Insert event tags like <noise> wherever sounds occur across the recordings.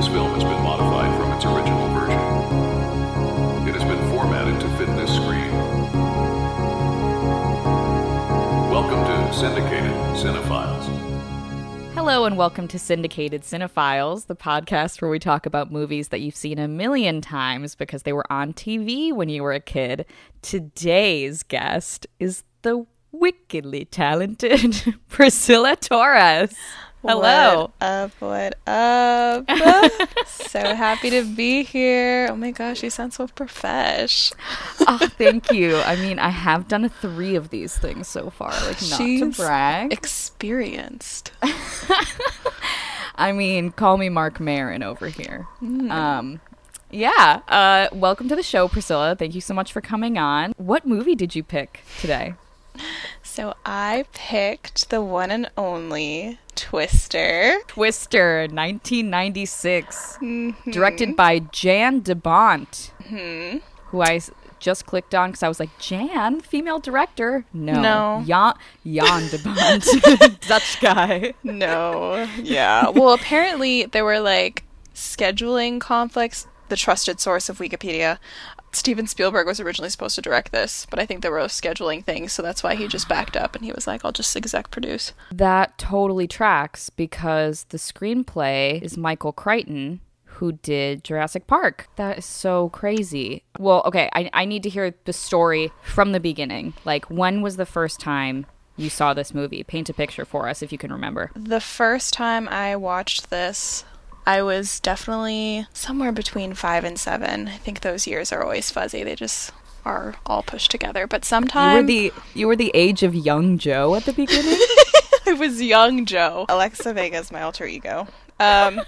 This film has been modified from its original version. It has been formatted to fit this screen. Welcome to Syndicated Cinephiles. Hello and welcome to Syndicated Cinephiles, the podcast where we talk about movies that you've seen a million times because they were on TV when you were a kid. Today's guest is the wickedly talented <laughs> Pricilla Torres. Hello. What up? What up? <laughs> so happy to be here. Oh my gosh, you sound so profesh. oh, thank you. I mean, I have done three of these things so far. Like, not She's to brag. Experienced. <laughs> I mean, call me Marc Maron over here. Hmm. Um, yeah. Uh, welcome to the show, Pricilla. Thank you so much for coming on. What movie did you pick today? So I picked the one and only Twister. Twister, 1996, Mm-hmm. directed by Jan de Bont, Mm-hmm. who I just clicked on because I was like, Jan, female director? No, No. Jan, Jan de Bont, <laughs> <laughs> Dutch guy. No. Yeah. well, apparently there were like scheduling conflicts. The trusted source of Wikipedia. Steven Spielberg was originally supposed to direct this, but I think there were scheduling things, so that's why he just backed up and he was like, I'll just exec produce. That totally tracks because the screenplay is Michael Crichton, who did Jurassic Park. That is so crazy. Well, okay, I, I need to hear the story from the beginning. Like, when was the first time you saw this movie? Paint a picture for us if you can remember. The first time I watched this, I was definitely somewhere between five and seven. I think those years are always fuzzy. They just are all pushed together. But sometimes You were the you were the age of young Joe at the beginning. <laughs> I was young Joe. Alexa Vega's my alter ego. Um,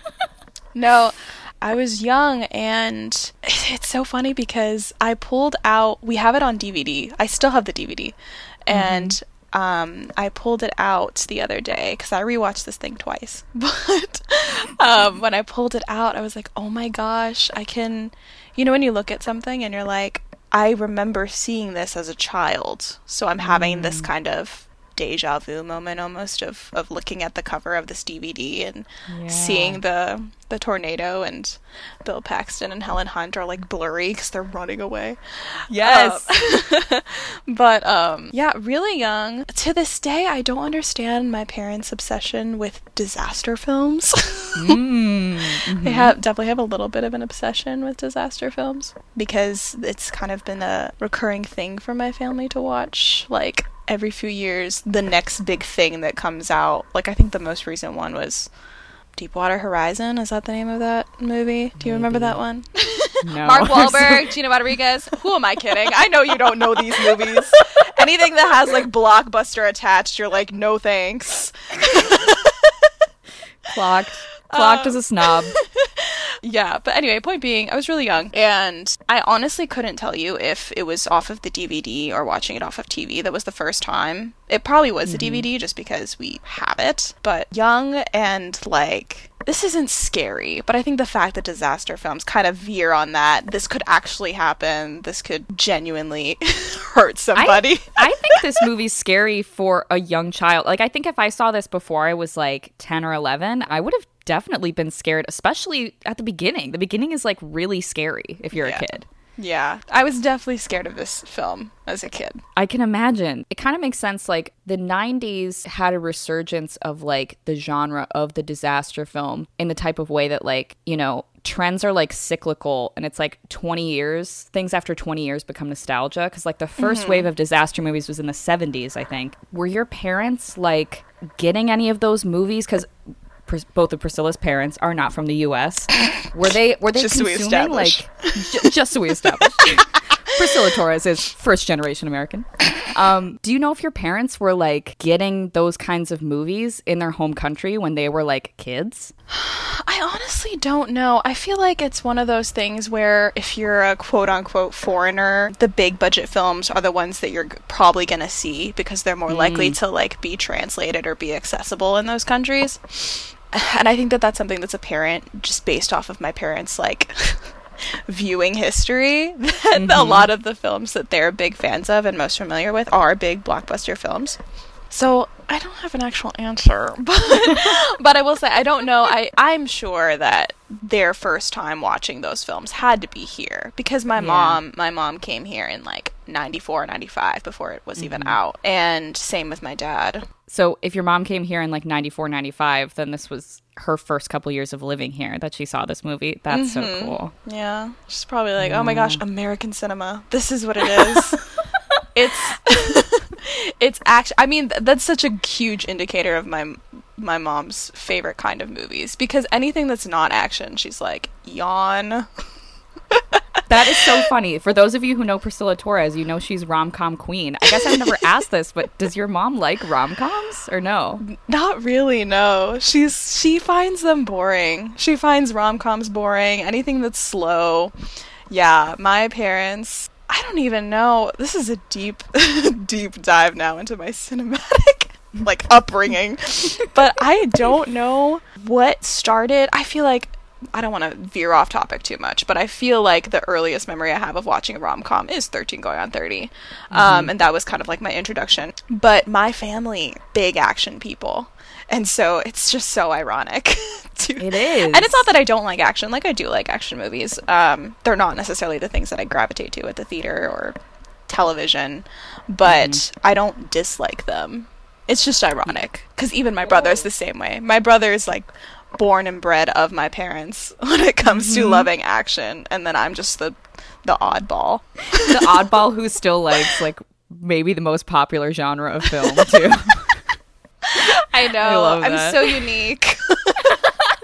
no, I was young, and it's so funny because I pulled out. We have it on DVD. I still have the DVD, and um, I pulled it out the other day because I rewatched this thing twice. <laughs> But um, when I pulled it out, I was like, "Oh my gosh, I can." You know, when you look at something and you're like, "I remember seeing this as a child," so I'm having this kind of deja vu moment almost of, of looking at the cover of this DVD and Yeah. seeing the the tornado and Bill Paxton and Helen Hunt are like blurry because they're running away. yes. Um, <laughs> but um, yeah, really young. To this day, I don't understand my parents' obsession with disaster films. <laughs> Mm, They have definitely have a little bit of an obsession with disaster films because it's kind of been a recurring thing for my family to watch. Like every few years, the next big thing that comes out. Like I think the most recent one was Deepwater Horizon. Is that the name of that movie? Do you remember that one? <laughs> no. Mark Wahlberg, <laughs> Gina Rodriguez. Who am I kidding? I know you don't know these movies. <laughs> Anything that has like blockbuster attached, you're like, no thanks. Clocked. <laughs> Clocked as a um, snob. <laughs> Yeah, but anyway, point being, I was really young, and I honestly couldn't tell you if it was off of the DVD or watching it off of TV. That was the first time. It probably was the mm-hmm. DVD just because we have it. But young and like, this isn't scary, but I think the fact that disaster films kind of veer on that, this could actually happen, this could genuinely <laughs> hurt somebody. I think this movie's scary for a young child. Like, I think if I saw this before I was like 10 or 11, I would have definitely been scared, especially at the beginning. The beginning is like really scary if you're Yeah. a kid. Yeah, I was definitely scared of this film as a kid. I can imagine. It kind of makes sense. Like, the 90s had a resurgence of like the genre of the disaster film in the type of way that, like, you know, trends are like cyclical and it's like 20 years things after 20 years become nostalgia because like the 1st mm-hmm. wave of disaster movies was in the 70s i think were your parents like getting any of those movies because Pris- both of pricilla's parents are not from the us <laughs> were they were they Just so we consuming establish. like j- just so we establish <laughs> pricilla torres is first generation american um, do you know if your parents were like getting those kinds of movies in their home country when they were like kids I honestly don't know. I feel like it's one of those things where if you're a quote unquote foreigner, the big budget films are the ones that you're probably going to see because they're more likely to like be translated or be accessible in those countries. And I think that that's something that's apparent just based off of my parents like <laughs> viewing history that a mm-hmm. lot of the films that they're big fans of and most familiar with are big blockbuster films. So I don't have an actual answer, <laughs> but but I will say I don't know. I I'm sure that their first time watching those films had to be here because my Yeah. mom my mom came here in like 94 95 before it was Mm-hmm. even out and same with my dad So if your mom came here in like 94, 95, then this was her first couple years of living here that she saw this movie. That's so cool. yeah she's probably like oh my gosh american cinema this is what it is <laughs> it's it's actually i mean that's such a huge indicator of my my mom's favorite kind of movies because anything that's not action she's like yawn <laughs> That is so funny. For those of you who know Pricilla Torres, you know she's rom com queen. I guess I've never <laughs> asked this, but does your mom like rom coms or no? Not really, no. She's she finds them boring. She finds rom-coms boring, anything that's slow. Yeah, my parents, I don't even know. This is a deep <laughs> deep dive now into my cinematic like upbringing. <laughs> but I don't know what started. I feel like I don't want to veer off topic too much, but I feel like the earliest memory I have of watching a rom com is 13 Going on 30. Um, and that was kind of like my introduction. But my family, big action people. And so it's just so ironic. <laughs> to, It is. And it's not that I don't like action. Like, I do like action movies. Um, they're not necessarily the things that I gravitate to at the theater or television, but I don't dislike them. It's just ironic because even my brother is the same way. My brother is like born and bred of my parents <laughs> when it comes to loving action, and then I'm just the the oddball. the <laughs> oddball who still likes like maybe the most popular genre of film too. <laughs> I know. I'm that. so unique.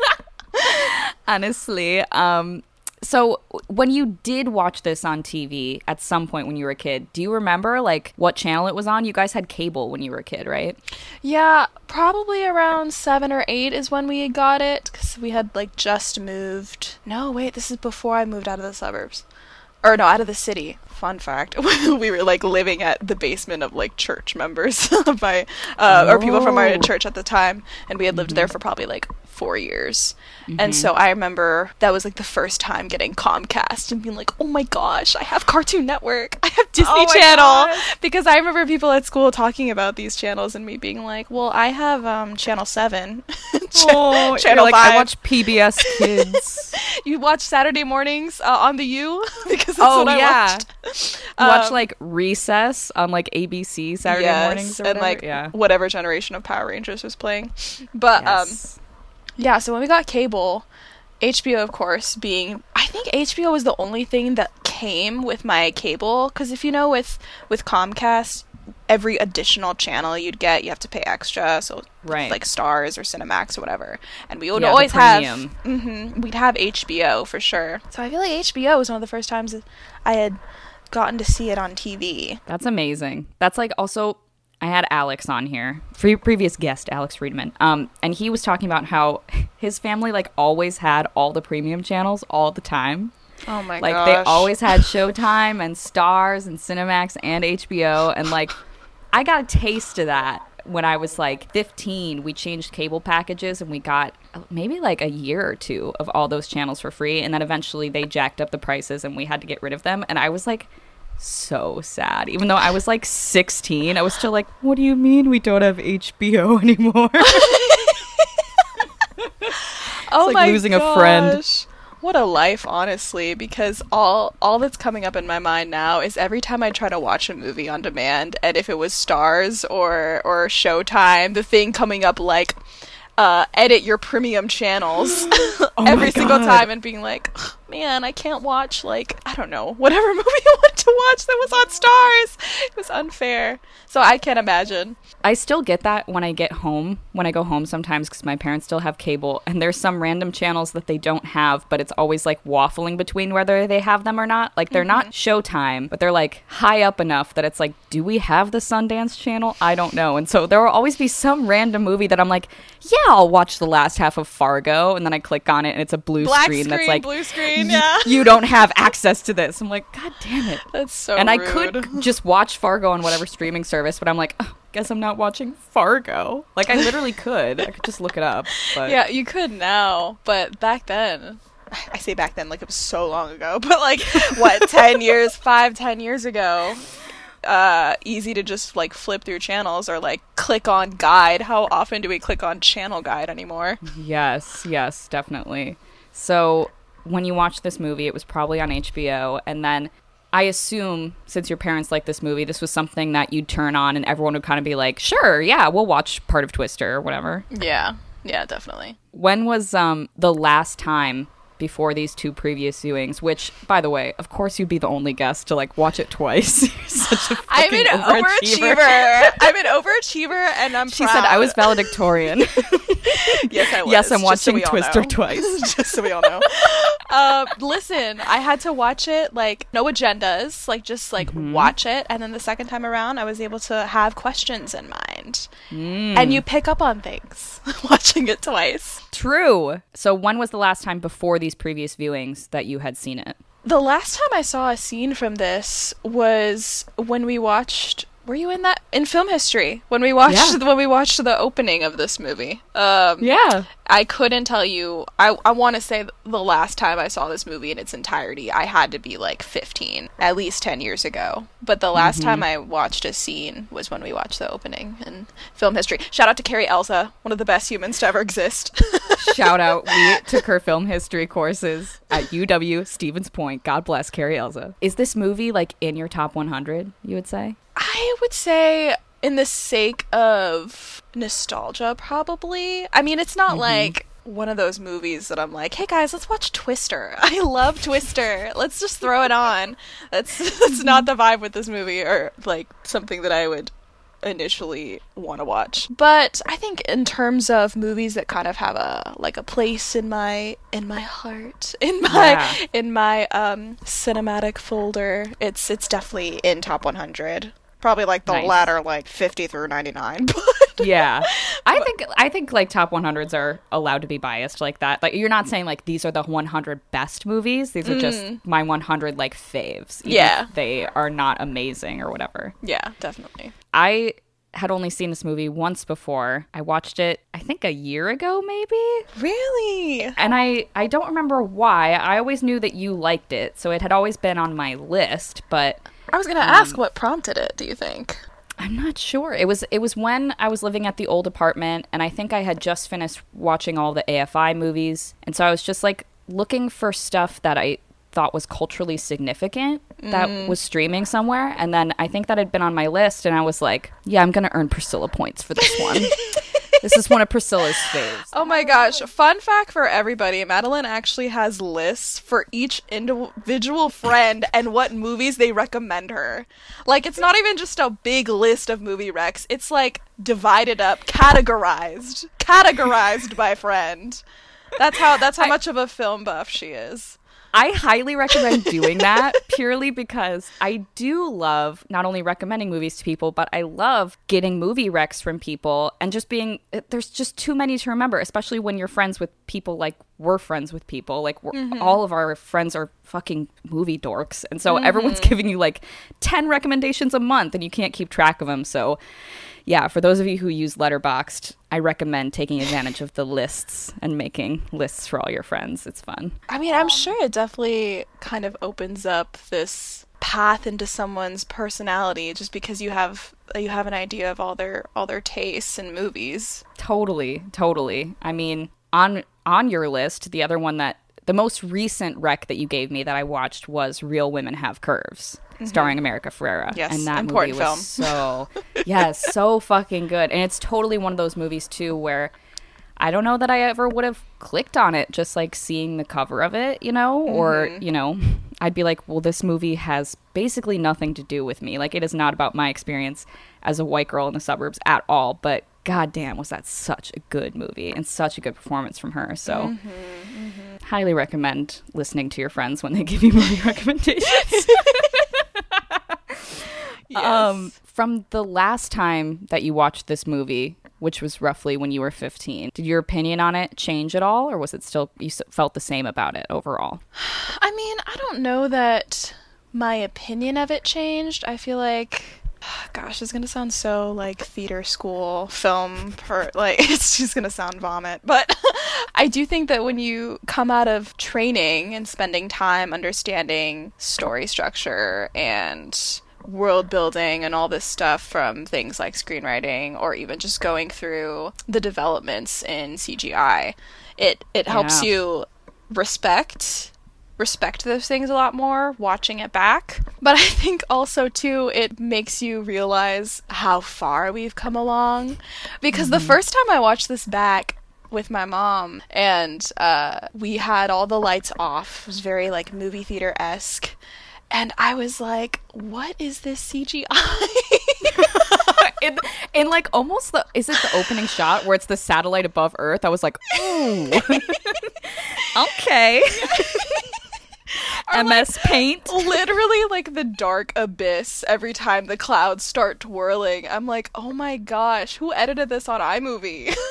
<laughs> Honestly, um so when you did watch this on TV at some point when you were a kid, do you remember like what channel it was on? You guys had cable when you were a kid, right? yeah, probably around seven or eight is when we got it because we had like just moved. No, wait, this is before I moved out of the suburbs. Or no, out of the city. Fun fact: <laughs> we were like living at the basement of like church members <laughs> by uh, or people from our Oh. church at the time, and we had lived there for probably like four years. And so I remember that was like the first time getting Comcast and being like, "Oh my gosh, I have Cartoon Network, I have Disney Oh Channel." gosh. Because I remember people at school talking about these channels and me being like, "Well, I have um, Channel Seven, <laughs> Cha- Oh, Channel like Five. I watch PBS Kids. you watch Saturday mornings uh, on the U because that's Oh, what I yeah. watched. <laughs> watch Um, like Recess on like ABC Saturday yes, mornings or and like yeah. whatever generation of Power Rangers was playing. But um, yeah, so when we got cable, HBO, of course, being I think HBO was the only thing that came with my cable because if you know with with Comcast, every additional channel you'd get, you have to pay extra. So Right. like Starz or Cinemax or whatever, and we would Yeah, always have premium. hmm we'd have HBO for sure. So I feel like HBO was one of the first times I had gotten to see it on TV. That's amazing. That's like also I had Alex on here, pre- previous guest Alex Friedman, um, and he was talking about how <laughs> his family like always had all the premium channels all the time. Oh my Like gosh! Like they always had Showtime and Starz and Cinemax and HBO, and like I got a taste of that when I was like 15. We changed cable packages and we got uh, maybe like a year or two of all those channels for free, and then eventually they jacked up the prices and we had to get rid of them, and I was like so sad. Even though I was like 16, I was still like, "What do you mean we don't have HBO <laughs> anymore?" <laughs> oh like my losing a friend. What a life, honestly, because all all that's coming up in my mind now is every time I try to watch a movie on demand, and if it was Starz or or Showtime, the thing coming up like uh, edit your premium channels <gasps> <laughs> every single time, and being like, "Ugh, man, I can't watch like I don't know whatever <laughs> movie I wanted to watch that was on Starz. It was unfair, so I can't imagine. I still get that when I get home, when I go home sometimes because my parents still have cable, and there's some random channels that they don't have, but it's always like waffling between whether they have them or not. Like they're not mm-hmm. Showtime, but they're like high up enough that it's like, do we have the Sundance channel? I don't know. And so there will always be some random movie that I'm like, yeah, I'll watch the last half of Fargo, and then I click on it and it's a blue Black screen, that's like, blue screen, "Y- yeah. you don't have access to this. I'm like, god damn it That's so. and I could just watch Fargo on whatever streaming service, but I'm like, "Ugh, guess I'm not watching Fargo. Like I literally could. I could just look it up. But Yeah, you could now, but back then, <sighs> I say back then like it was so long ago, <laughs> but like what, <laughs> ten years, five, ten years ago, uh, easy to just like flip through channels or like click on guide. How often do we click on channel guide anymore? Yes, yes, definitely. So when you watched this movie, it was probably on HBO, and then I assume since your parents like this movie, this was something that you'd turn on and everyone would kind of be like, "Sure, yeah, we'll watch part of Twister or whatever." Yeah, yeah, definitely. When was um the last time before these two previous viewings? Which, by the way, of course, you'd be the only guest to like watch it twice. <laughs> Such a I'm an fucking overachiever. <laughs> I'm an overachiever, and I'm. She said I was valedictorian. <laughs> Yes, I was. yes, I'm just so watching we Twister know. twice. just so we all know. uh, listen, I had to watch it like no agendas, like just like Mm-hmm. watch it, and then the second time around, I was able to have questions in mind, Mm. and you pick up on things <laughs> watching it twice. True. So when was the last time before these previous viewings that you had seen it? The last time I saw a scene from this was when we watched. Were you in that in film history when we watched Yeah. when we watched the opening of this movie? Um, Yeah. I couldn't tell you. I, I want to say the last time I saw this movie in its entirety, I had to be like 15, at least 10 years ago. But the last time I watched a scene was when we watched the opening in film history. Shout out to Carrie Elsa, one of the best humans to ever exist. <laughs> Shout out. We took her film history courses at UW Stevens Point. God bless Carrie Elza. Is this movie like in your top 100, you would say? I would say, in the sake of nostalgia, probably. I mean, it's not like one of those movies that I'm like, hey guys, let's watch Twister. <laughs> I love Twister. let's just throw it on. That's <laughs> that's not the vibe with this movie, or like something that I would initially want to watch. But I think in terms of movies that kind of have a like a place in my in my heart, <laughs> in my Yeah. in my um cinematic folder, it's it's definitely in top 100. Probably like the Nice. latter like 50 through 99. <laughs> But Yeah. I think I think like top 100s are allowed to be biased like that. Like you're not saying like these are the 100 best movies. These are mm. just my 100 like faves. Yeah. they are not amazing or whatever. yeah, definitely. I had only seen this movie once before. I watched it I think a year ago maybe. Really? and I I don't remember why. I always knew that you liked it, so it had always been on my list, but I was going to ask um, what prompted it, do you think? I'm not sure. It was it was when I was living at the old apartment and I think I had just finished watching all the AFI movies, and so I was just like looking for stuff that I thought was culturally significant that mm. was streaming somewhere and then I think that had been on my list and I was like, yeah, I'm going to earn Pricilla points for this one. <laughs> this is one of Pricilla's faves. Oh my gosh. Fun fact for everybody Madeline actually has lists for each individual friend and what movies they recommend her. Like, it's not even just a big list of movie recs, it's like divided up, categorized, categorized by friend. That's how that's how much of a film buff she is. I highly recommend doing that <laughs> purely because I do love not only recommending movies to people, but I love getting movie recs from people and just being eh, there's just too many to remember, especially when you're friends with people like we're friends with people. Like we're, mm-hmm. all of our friends are fucking movie dorks. And so everyone's mm-hmm. giving you like 10 recommendations a month and you can't keep track of them. So yeah, for those of you who use Letterboxd, I recommend taking advantage of the lists and making lists for all your friends. It's fun. I mean, I'm um, sure it definitely kind of opens up this path into someone's personality just because you have you have an idea of all their all their tastes and movies. Totally, totally. I mean, on on your list, the other one that the most recent rec that you gave me that I watched was Real Women Have Curves, mm-hmm. starring America Ferrera. Yes, and that important movie was so yes, <laughs> so fucking good. And it's totally one of those movies too where I don't know that I ever would have clicked on it just like seeing the cover of it, you know, or mm-hmm. you know, I'd be like, well, this movie has basically nothing to do with me. Like, it is not about my experience as a white girl in the suburbs at all. But goddamn, was that such a good movie and such a good performance from her. So, highly recommend listening to your friends when they give you movie <laughs> recommendations. Yes. <laughs> Um, from the last time that you watched this movie, which was roughly when you were 15, did your opinion on it change at all, or was it still you felt the same about it overall? <sighs> I mean, I don't know that my opinion of it changed. I feel like <sighs> gosh, it's going to sound so like theater school film per <laughs> like it's just going to sound vomit. But <laughs> I do think that when you come out of training and spending time understanding story structure and world building and all this stuff from things like screenwriting or even just going through the developments in CGI. It it helps Yeah. you respect respect those things a lot more watching it back. But I think also too it makes you realize how far we've come along because the first time I watched this back with my mom and uh, we had all the lights off. It was very like movie theater esque. And I was like, what is this CGI? <laughs> in, in like almost the is it the opening shot where it's the satellite above Earth? I was like, ooh, <laughs> okay. <laughs> MS Paint. Literally like the dark abyss every time the clouds start twirling. I'm like, oh my gosh, who edited this on iMovie? <laughs>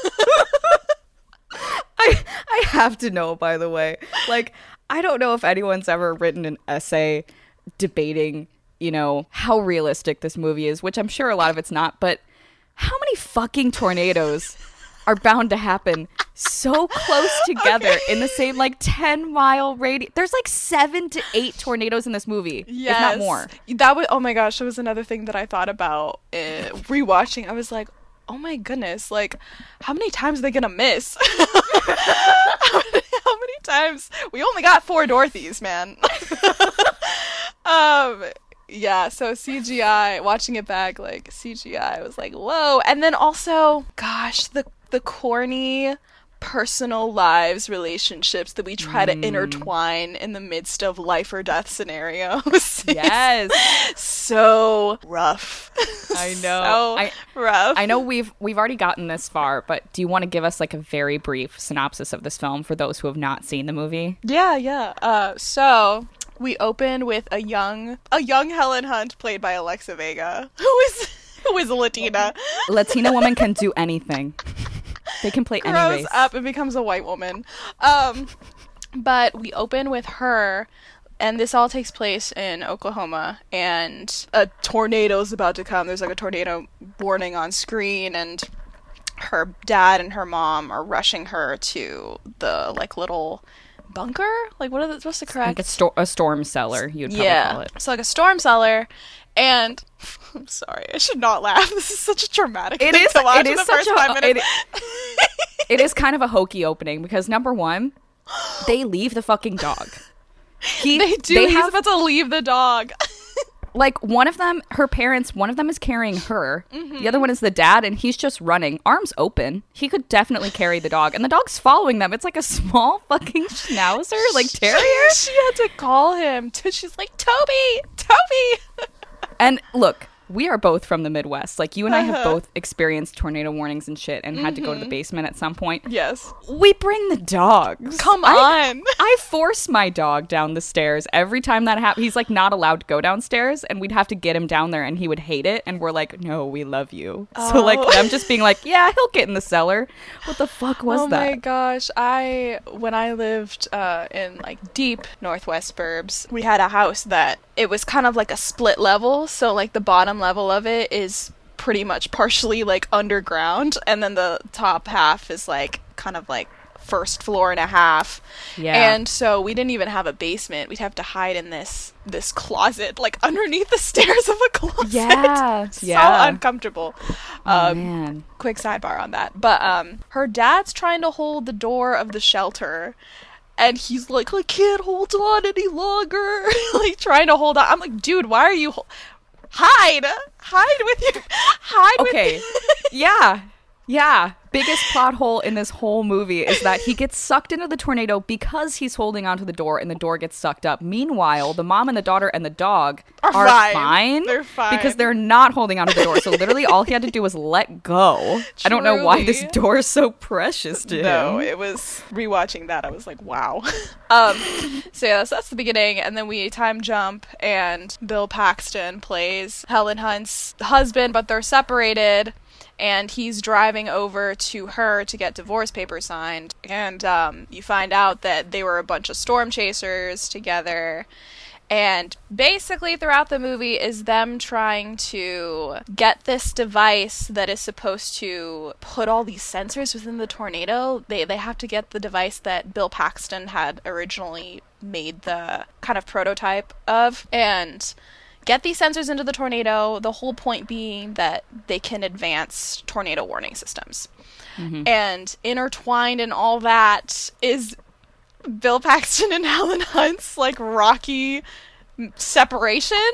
I I have to know, by the way. Like, I don't know if anyone's ever written an essay debating, you know, how realistic this movie is, which I'm sure a lot of it's not, but how many fucking tornadoes are bound to happen so close <laughs> together in the same like 10 mile radius? There's like seven to eight tornadoes in this movie, if not more. That was oh my gosh, that was another thing that I thought about uh, rewatching. I was like, oh my goodness, like how many times are they gonna miss? <laughs> how, many, how many times? We only got four Dorothy's, man. <laughs> um. Yeah, so CGI, watching it back, like CGI, was like, whoa. And then also, gosh, the the corny personal lives relationships that we try to intertwine in the midst of life or death scenarios. <laughs> Yes. so rough. I <laughs> know. so I- rough. I know we've we've already gotten this far, but do you want to give us like a very brief synopsis of this film for those who have not seen the movie? Yeah, yeah. Uh, so we open with a young a young Helen Hunt played by Alexa Vega, <laughs> who is who is a Latina, Latina woman can do anything. They can play any <laughs> grows race. up and becomes a white woman. Um, but we open with her. And this all takes place in Oklahoma, and a tornado is about to come. There's like a tornado warning on screen, and her dad and her mom are rushing her to the like little bunker. Like what are the, what's the correct? like a, sto- a storm cellar, you'd probably call it. So like a storm cellar, and I'm sorry, I should not laugh. <laughs> This is such a traumatic It thing is- to watch it the such first a- minutes. <laughs> It is kind of a hokey opening because number one, they leave the fucking dog. He, they do. They He's have about to leave the dog. <laughs> like one of them, her parents. One of them is carrying her. Mm-hmm. The other one is the dad, and he's just running, arms open. He could definitely carry the dog, and the dog's following them. It's like a small fucking schnauzer, like terrier. she had to call him. To, she's like, Toby, Toby. And look, we are both from the Midwest. Like you and I have Uh-huh. both experienced tornado warnings and shit, and had to go to the basement at some point. yes. We bring the dogs. Come on. <laughs> I force my dog down the stairs every time that happens. He's like not allowed to go downstairs, and we'd have to get him down there, and he would hate it. And we're like, "No, we love you." So like Oh. them just being like, "Yeah, he'll get in the cellar." What the fuck was oh that? Oh my gosh i when i lived uh, in like deep northwest burbs we had a house that it was kind of like a split level so like the bottom level of it is pretty much partially like underground and then the top half is like kind of like first floor and a half Yeah. and so we didn't even have a basement we'd have to hide in this this closet like underneath the <laughs> stairs of a closet Yeah, <laughs> so yeah. uncomfortable Oh, um man. quick sidebar on that. But um her dad's trying to hold the door of the shelter and he's like, I can't hold on any longer. <laughs> like trying to hold on. I'm like, dude, why are you hol- hide? Hide with your hide with you! Okay. with <laughs> yeah. Yeah. Biggest plot hole in this whole movie is that he gets sucked into the tornado because he's holding onto the door and the door gets sucked up. Meanwhile, the mom and the daughter and the dog Are are, fine. fine. They're fine. Because they're not holding onto the door. So literally all he had to do was let go. I don't know why this door is so precious to No, him. it was rewatching that. I was like, wow. <laughs> um, so yeah, so that's the beginning, and then we time jump, and Bill Paxton plays Helen Hunt's husband, but they're separated, and he's driving over to her to get divorce papers signed, and um, you find out that they were a bunch of storm chasers together. And basically, throughout the movie, is them trying to get this device that is supposed to put all these sensors within the tornado. They they have to get the device that Bill Paxton had originally made the kind of prototype of, and get these sensors into the tornado. The whole point being that they can advance tornado warning systems. Mm-hmm. And intertwined in all that is Bill Paxton and <laughs> Helen Hunt's like rocky separation.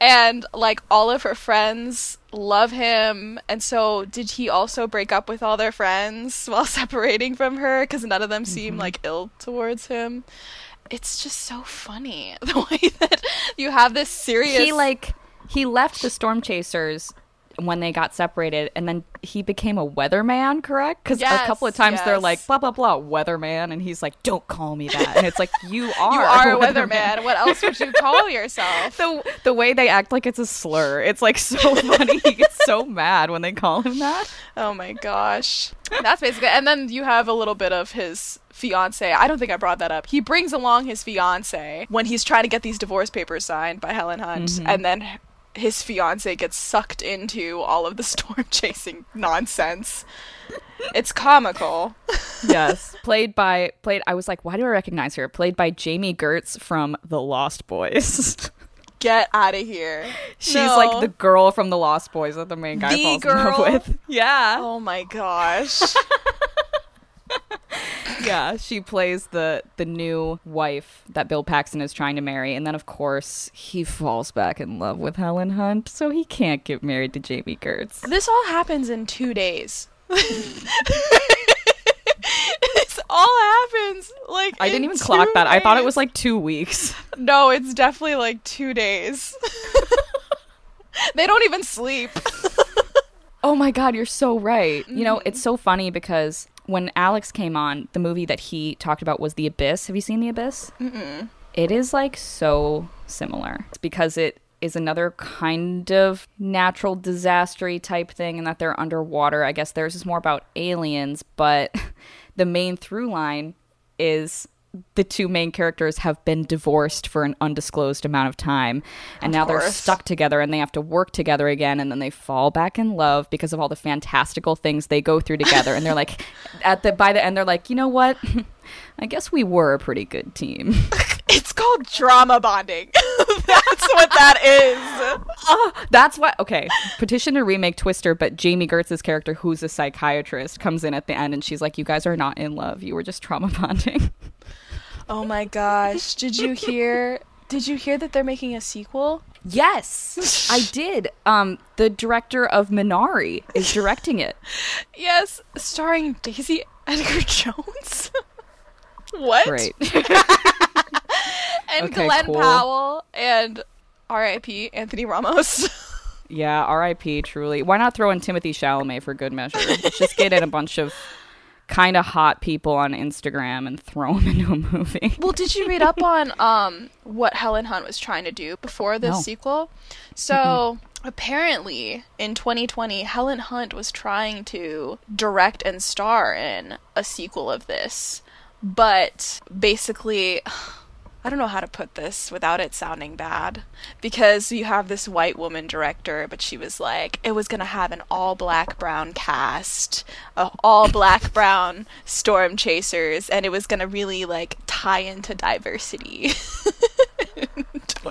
And like all of her friends love him. And so did he also break up with all their friends <laughs> while separating from her? Because none of them seem mm-hmm. like ill towards him it's just so funny <laughs> the way that you have this serious He like he left the storm chasers when they got separated and then he became a weatherman correct? Because Yes, a couple of times they're like blah blah blah weatherman and he's like don't call me that. And it's like <laughs> you are you are a weatherman. What else would you call <laughs> yourself? The, the way they act like it's a slur. It's like so funny. He gets so mad when they call him that. Oh my gosh. That's basically and then you have a little bit of his fiance. I don't think I brought that up. He brings along his fiance when he's trying to get these divorce papers signed by Helen Hunt mm-hmm. and then his fiance gets sucked into all of the <laughs> storm chasing nonsense. It's comical. <laughs> yes played by played i was like why do i recognize her played by jami gertz from the lost boys <laughs> Get out of here. she's No. like the girl from the lost boys that the main guy The falls in love with yeah Oh my gosh. Yeah she plays the the new wife that bill paxton is trying to marry and then of course he falls back in love with helen hunt so he can't get married to jami gertz This all happens in two days. <laughs> this all happens like i didn't even clock that i thought it was like two weeks No, it's definitely like two days. <laughs> they don't even sleep. <laughs> Oh my god, you're so right. You know, it's mm-hmm. so funny because when Alex came on, the movie that he talked about was The Abyss. Have you seen The Abyss? Mm-mm. It is like so similar. It's because it is another kind of natural disaster type thing and that they're underwater. I guess theirs is more about aliens, but <laughs> the main through line is the two main characters have been divorced for an undisclosed amount of time. And now they're stuck together and they have to work together again. And then they fall back in love because of all the fantastical things they go through together. And they're like <laughs> at the by the end they're like you know what? <laughs> I guess we were a pretty good team. <laughs> It's called drama bonding. That's what that is. Uh, that's what okay petition to remake twister but jami gertz's character who's a psychiatrist comes in at the end and she's like you guys are not in love. You were just trauma bonding Oh my gosh. Did you hear did you hear that they're making a sequel? yes i <laughs> did um the director of minari is directing it Yes, starring Daisy Edgar Jones. <laughs> what? great <laughs> And Okay, Glenn cool. Powell and R.I.P. Anthony Ramos. Yeah, R.I.P. Truly. Why not throw in Timothée Chalamet for good measure? Let's just get in a bunch of kind of hot people on Instagram and throw them <laughs> into a movie. Well, did you read up on um what Helen Hunt was trying to do before this No. sequel? So apparently, in 2020, Helen Hunt was trying to direct and star in a sequel of this, but basically. I don't know how to put this without it sounding bad. Because you have this white woman director, but she was like, it was going to have an all black brown cast, all black <laughs> brown storm chasers, and it was going to really like tie into diversity. <laughs>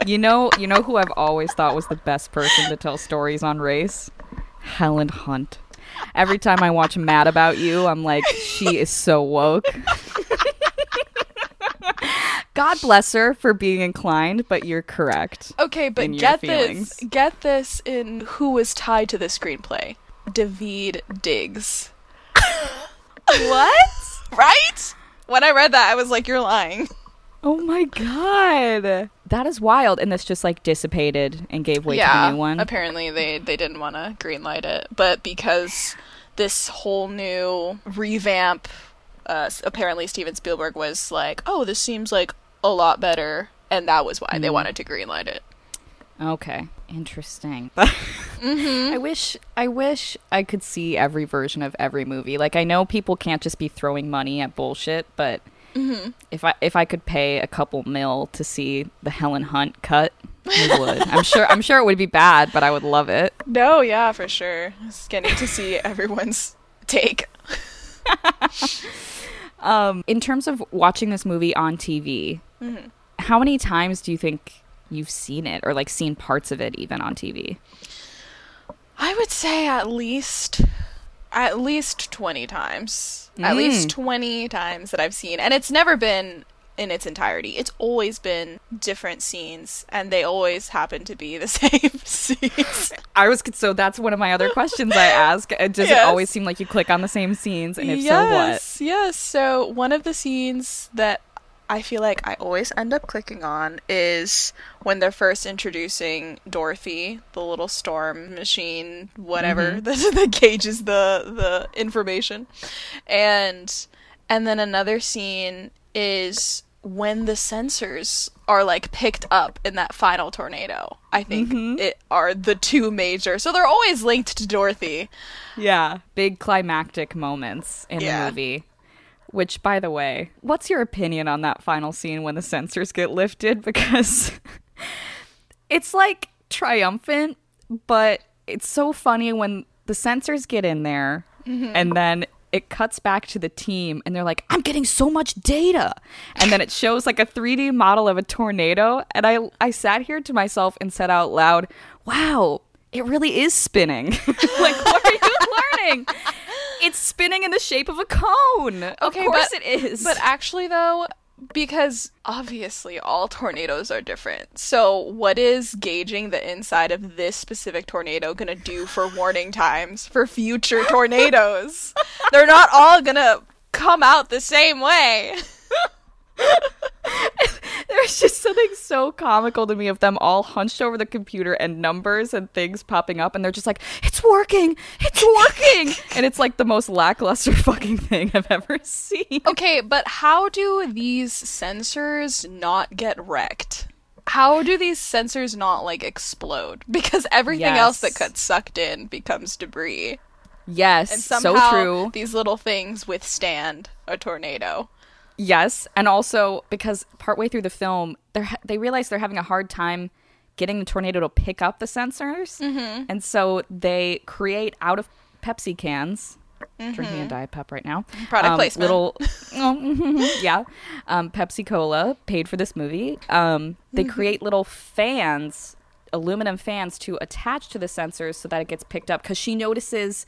You know, you know who I've always thought was the best person to tell stories on race? Helen Hunt. Every time I watch Mad About You, I'm like, she is so woke. <laughs> God bless her for being inclined, but you're correct. okay, but get this. Get this in who was tied to the screenplay. Daveed Diggs. <laughs> What? Right? When I read that, I was like, you're lying. Oh my god. That is wild. And this just like dissipated and gave way to the new one. Apparently, they they didn't want to greenlight it, but because this whole new revamp, uh, apparently Steven Spielberg was like, "Oh, this seems like a lot better," and that was why they mm. wanted to greenlight it. Okay. Interesting. <laughs> Mm-hmm. I wish I wish I could see every version of every movie. Like I know people can't just be throwing money at bullshit, but mm-hmm. if I if I could pay a couple mil to see the Helen Hunt cut, I would. I'm sure I'm sure it would be bad, but I would love it. <laughs> No, yeah, for sure. Just getting to see <laughs> everyone's take. Um, in terms of watching this movie on TV, how many times do you think you've seen it or like seen parts of it even on TV? I would say at least at least 20 times. At least 20 times that I've seen. And it's never been in its entirety. It's always been different scenes and they always happen to be the <laughs> same scenes. I was so that's one of my other questions I <laughs> ask. Uh, Does it always seem like you click on the same scenes and if yes, so what? Yes. So one of the scenes that I feel like I always end up clicking on is when they're first introducing Dorothy, the little storm machine, whatever mm-hmm. <laughs> that, that gauges the the information, and and then another scene is when the sensors are like picked up in that final tornado. I think mm-hmm. it are the two major. So they're always linked to Dorothy. Yeah, big climactic moments in Yeah. the movie. Which, by the way, what's your opinion on that final scene when the sensors get lifted? <laughs> Because it's like triumphant, but it's so funny when the sensors get in there mm-hmm. and then it cuts back to the team and they're like, I'm getting so much data. And then it shows like a 3D model of a tornado. And I, I sat here to myself and said out loud, wow, it really is spinning. <laughs> like, what are you <laughs> learning? It's spinning in the shape of a cone. Of Okay, course but- it is. But actually, though, because obviously all tornadoes are different. So, what is gauging the inside of this specific tornado gonna do for warning times for future tornadoes? <laughs> They're not all gonna come out the same way. <laughs> There's just something so comical to me of them all hunched over the computer and numbers and things popping up, and they're just like, "It's working, it's working," <laughs> and it's like the most lackluster <laughs> fucking thing I've ever seen. Okay, but how do these sensors not get wrecked? How do these sensors not like explode? Because everything else that Yes. gets sucked in becomes debris. Yes, And so somehow true. these little things withstand a tornado. Yes, and also because partway through the film, they they realize they're having a hard time getting the tornado to pick up the sensors, mm-hmm. and so they create out of Pepsi cans. Drinking a Diet Pep right now. Mm-hmm. Product placement. Little, <laughs> oh, yeah. Um, Pepsi Cola paid for this movie. Um, they Mm-hmm. create little fans, aluminum fans, to attach to the sensors so that it gets picked up. Because she notices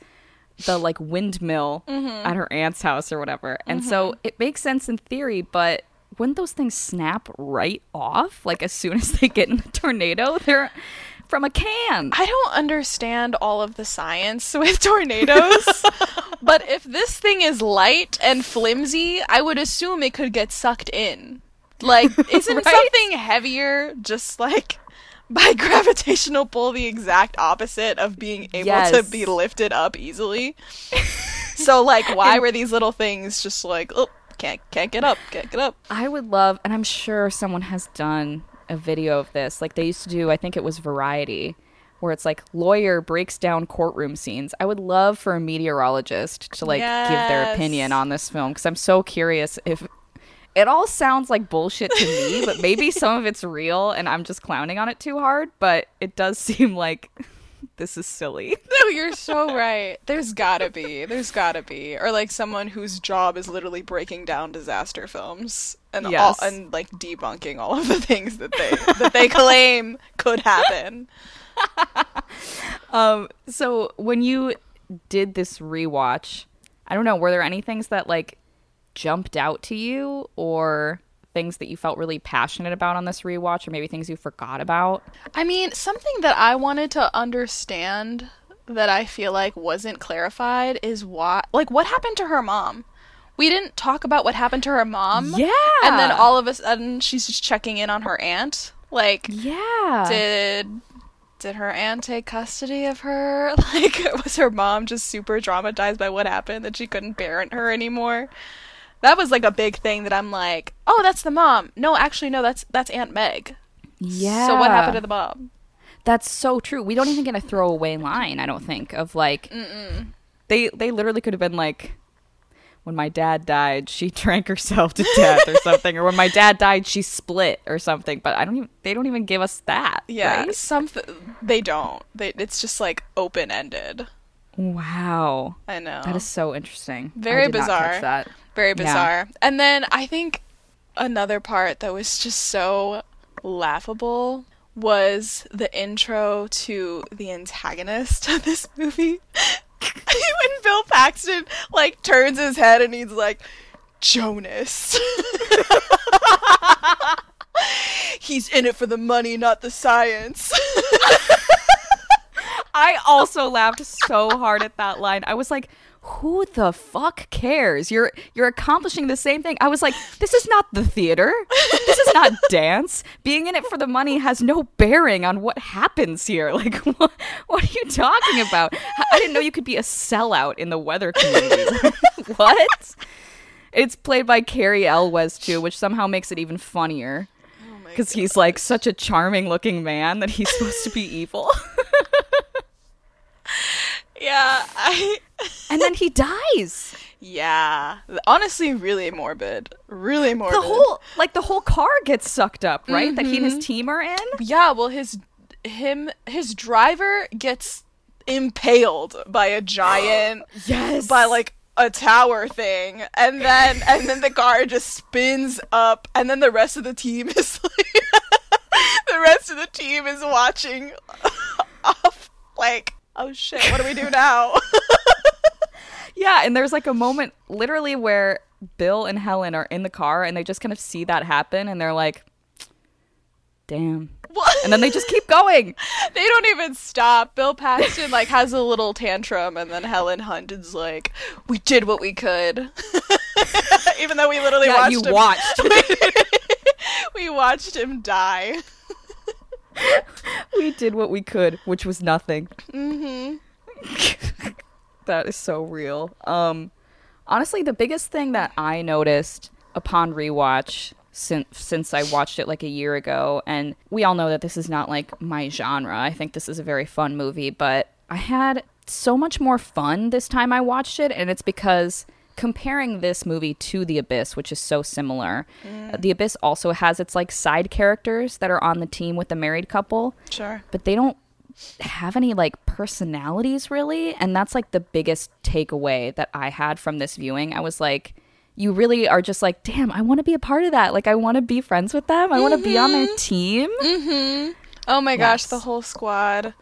the like windmill Mm-hmm. at her aunt's house or whatever. And so it makes sense in theory, but wouldn't those things snap right off? Like as soon <laughs> as they get in a tornado, they're from a can. I don't understand all of the science <laughs> with tornadoes, <laughs> but if this thing is light and flimsy, I would assume it could get sucked in. Like, isn't Right? something heavier just like by <laughs> gravitational pull the exact opposite of being able to be lifted up easily? <laughs> so, like, why were these little things just like, oh, can't can't get up, can't get up? I would love, and I'm sure someone has done a video of this. Like they used to do, I think it was Variety, where it's like lawyer breaks down courtroom scenes. I would love for a meteorologist to like give their opinion on this film because I'm so curious if it all sounds like bullshit to me, but maybe some of it's real and I'm just clowning on it too hard. But it does <laughs> seem like this is silly. <laughs> No, you're so right. There's gotta be. There's gotta be. Or like someone whose job is literally breaking down disaster films and all, and like debunking all of the things that they that they claim could happen. <laughs> Um, so when you did this rewatch, I don't know, were there any things that like jumped out to you or things that you felt really passionate about on this rewatch or maybe things you forgot about? I mean, something that I wanted to understand that I feel like wasn't clarified is why like what happened to her mom? We didn't talk about what happened to her mom. Yeah. And then all of a sudden she's just checking in on her aunt. Like Yeah. did did her aunt take custody of her? <laughs> Like was her mom just super traumatized by what happened that she couldn't parent her anymore? That was like a big thing that I'm like, "Oh, that's the mom." No, actually no, that's that's Aunt Meg. yeah. So what happened to the mom? That's so true. We don't even get a throwaway line, I don't think, of like they they literally could have been like when my dad died, she <laughs> drank herself to death or something, or when my dad died, she split or something. But I don't even they don't even give us that. Yeah, right? something they don't. They it's just like open ended. Wow. I know. That is so interesting. Very I did not bizarre. that. Very Yeah. bizarre. And then I think another part that was just so laughable was the intro to the antagonist of this <laughs> movie. <laughs> when Bill Paxton like turns his head and he's like, Jonas. <laughs> he's in it for the money, not the science. I also laughed so hard at that line. I was like, who the fuck cares? You're you're accomplishing the same thing. I was like, this is not the theater. This is not <laughs> dance. Being in it for the money has no bearing on what happens here. <laughs> Like what, what are you talking about? I didn't know you could be a sellout in the weather community. <laughs> what? It's played by Cary Elwes too, which somehow makes it even funnier. Oh because he's like such a charming looking man that he's supposed to be evil. Yeah, I and then he dies. Yeah. Honestly, really morbid. Really morbid. The whole like the whole car gets sucked up, right? That he and his mm-hmm. team are in. Yeah, well his him his driver gets impaled by a giant <gasps> Yes. by like a tower thing and then and then the car just spins up and then the rest of the team <laughs> is like <laughs> the rest of the team is watching <laughs> off like oh shit what do we do now <laughs> Yeah, and there's like a moment literally where Bill and Helen are in the car and they just kind of see that happen and they're like, damn. What? And then they just keep going. <laughs> they don't even stop. Bill Paxton like has a little tantrum, and then Helen Hunt is like, "We did what we could," <laughs> even though we literally Yeah, watched you him. watched. we watched him die. <laughs> we did what we could, which was nothing. Mm-hmm. <laughs> that is so real. Um, honestly, the biggest thing that I noticed upon rewatch since since I watched it like a year ago, and we all know that this is not like my genre. I think this is a very fun movie, but I had so much more fun this time I watched it, and it's because comparing this movie to The Abyss, which is so similar, uh, The Abyss also has its like side characters that are on the team with the married couple. Sure. but they don't have any like personalities really. And that's like the biggest takeaway that i had from this viewing. I was like you really are just like damn i want to be a part of that. Like i want to be friends with them. I want to be on their team. Mm-hmm. Oh my gosh, the whole squad.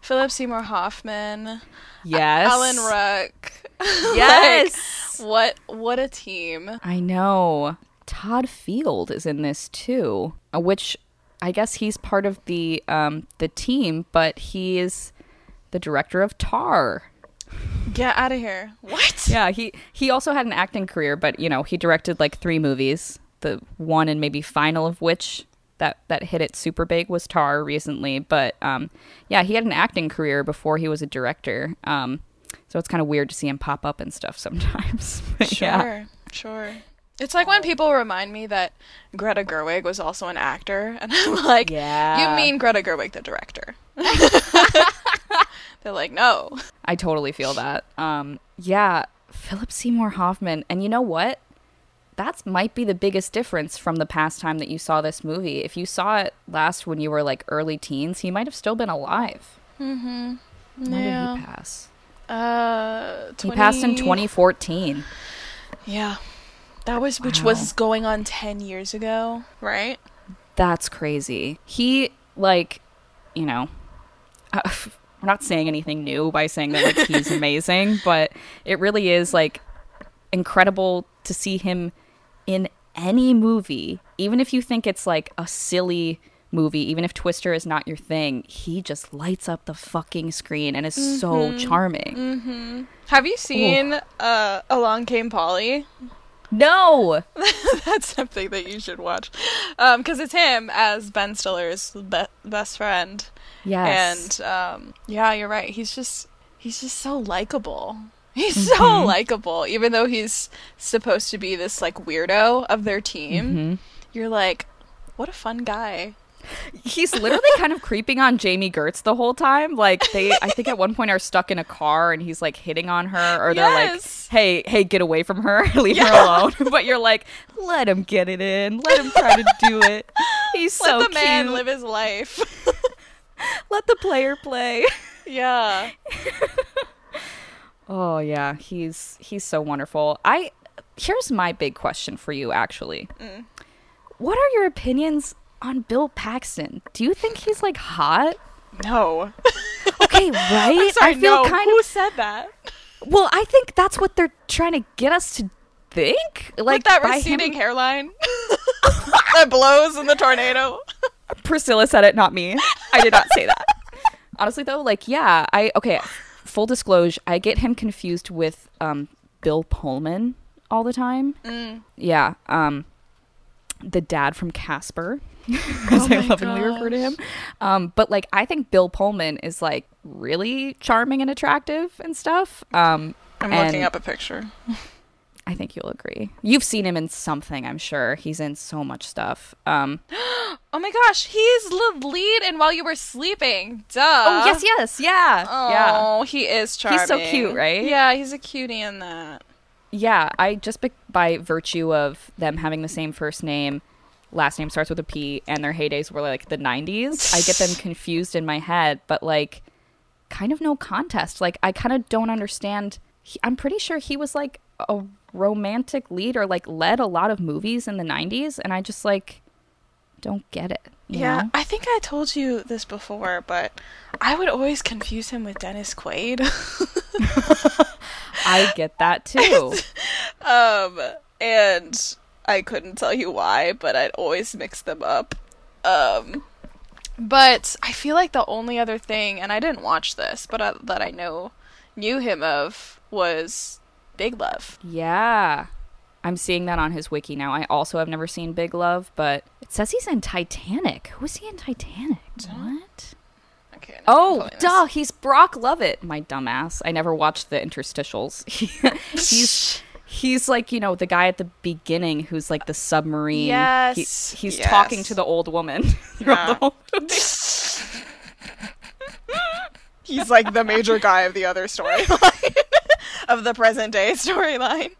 Philip Seymour Hoffman, yes. Alan Ruck. <laughs> yes Like, what what a team. i know todd field is in this too uh, which i guess he's part of the um the team but he is the director of tar Get out of here. What? Yeah, he he also had an acting career, but you know, he directed like three movies. The one and maybe final of which that that hit it super big was Tar recently. But um, yeah, he had an acting career before he was a director. Um, so it's kind of weird to see him pop up and stuff <laughs> sometimes. Sure, yeah. sure. It's like when people remind me that Greta Gerwig was also an actor, <laughs> and I'm like, Yeah. you mean Greta Gerwig, the director? <laughs> They're like, no. I totally feel that. Um, yeah, Philip Seymour Hoffman, and you know what? That might be the biggest difference from the past time that you saw this movie. If you saw it last when you were like early teens, he might have still been alive. Mm-hmm. When Yeah. did he pass? Uh, He passed in 2014. Yeah, that was which Wow. was going on ten years ago, right? That's crazy. He like, you know, uh, <laughs> we're not saying anything new by saying that like he's <laughs> amazing, but it really is like incredible to see him in any movie, even if you think it's like a silly movie, even if Twister is not your thing, he just lights up the fucking screen and is so mm-hmm. charming. Mm-hmm. Have you seen uh, Along Came Polly? No. <laughs> That's something that you should watch, um, because it's him as Ben Stiller's be- best friend. Yes. And um, yeah, you're right. He's just he's just so likable. He's so mm-hmm. likable, even though he's supposed to be this like weirdo of their team. You're like, what a fun guy. He's literally kind of creeping on Jami Gertz the whole time. Like they, I think at one point are stuck in a car and he's like hitting on her, or they're Yes. like, "Hey, hey, get away from her, <laughs> leave her alone." <laughs> but you're like, "Let him get it in. Let him try to do it. He's Let so the man cute. live his life. <laughs> Let the player play." yeah. Oh yeah, he's he's so wonderful. I here's my big question for you actually. Mm. What are your opinions on Bill Paxton. Do you think he's like hot? No. <laughs> Okay, right? Sorry, I feel no. kind Who of said that? Well, I think that's what they're trying to get us to think. Like With that by him- receding hairline <laughs> that blows in the tornado. Pricilla said it, not me. I did not say that. Honestly, though, like, yeah, I okay. Full disclosure, I get him confused with um, Bill Pullman all the time. Mm. Yeah, um, the dad from Casper, <laughs> as I Oh my lovingly refer to him. Um, but like, I think Bill Pullman is like really charming and attractive and stuff. Um, I'm and looking up a picture. I think you'll agree. You've seen him in something, I'm sure. He's in so much stuff. Um, <gasps> Oh my gosh, he's the lead in While You Were Sleeping. Duh. oh yes, yes, yeah, yeah. Oh, he is charming. He's so cute, right? Yeah, he's a cutie in that. Yeah, I just be- by virtue of them having the same first name, last name starts with a P, and their heydays were like the 90s. I get them <sighs> confused in my head, but like, kind of no contest. Like, I kind of don't understand. He, I'm pretty sure he was like a romantic lead or like led a lot of movies in the 90s, and I just like don't get it. you Yeah, know? I think I told you this before, but I would always confuse him with Dennis Quaid. <laughs> I get that <laughs> too. um, and I couldn't tell you why, but I'd always mix them up. Um, but I feel like the only other thing, and I didn't watch this, but I, that I know knew him of was Big Love. yeah. I'm seeing that on his wiki now. I also have never seen Big Love, but it says he's in Titanic. Who is he in Titanic? What? Okay. I'm Oh, duh, he's Brock Lovett. My dumbass. I never watched the interstitials. <laughs> he's he's like, you know, the guy at the beginning who's like the submarine. He- Yes, he's yes. talking to the old woman <laughs> Yeah. the whole movie. <laughs> He's like the major guy of the other storyline, <laughs> of the present day storyline.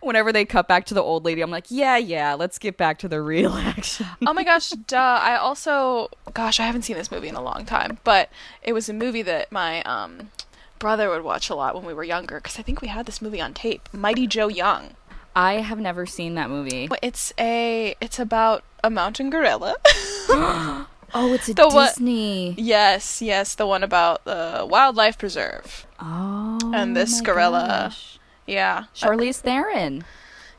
Whenever they cut back to the old lady, I'm like, yeah, yeah, let's get back to the real action. Oh my gosh, duh. I also, gosh, I haven't seen this movie in a long time, but it was a movie that my um, brother would watch a lot when we were younger because I think we had this movie on tape Mighty Joe Young. I have never seen that movie. It's a, it's about a mountain gorilla. <laughs> <gasps> Oh, it's a The Disney. yes, yes, the one about the wildlife preserve. Oh, And this gorilla. gosh. Yeah. Charlize Theron.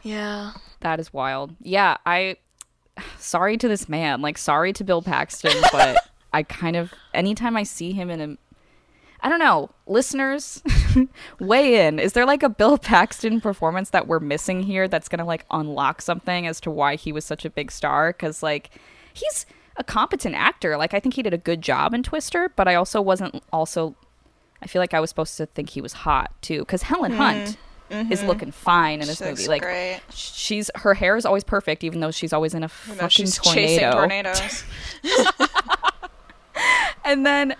Yeah. That is wild. Yeah, I <sighs> sorry to this man. Like sorry to Bill Paxton, but <laughs> I kind of anytime I see him in a I don't know, listeners, <laughs> weigh in. Is there like a Bill Paxton performance that we're missing here that's going to like unlock something as to why he was such a big star cuz like he's a competent actor. Like I think he did a good job in Twister, but I also wasn't also I feel like I was supposed to think he was hot too cuz Helen hmm. Hunt is mm-hmm. looking fine in this She looks movie. Like great. she's her hair is always perfect, even though she's always in a You know, fucking she's tornado. chasing tornadoes. <laughs> <laughs> And then,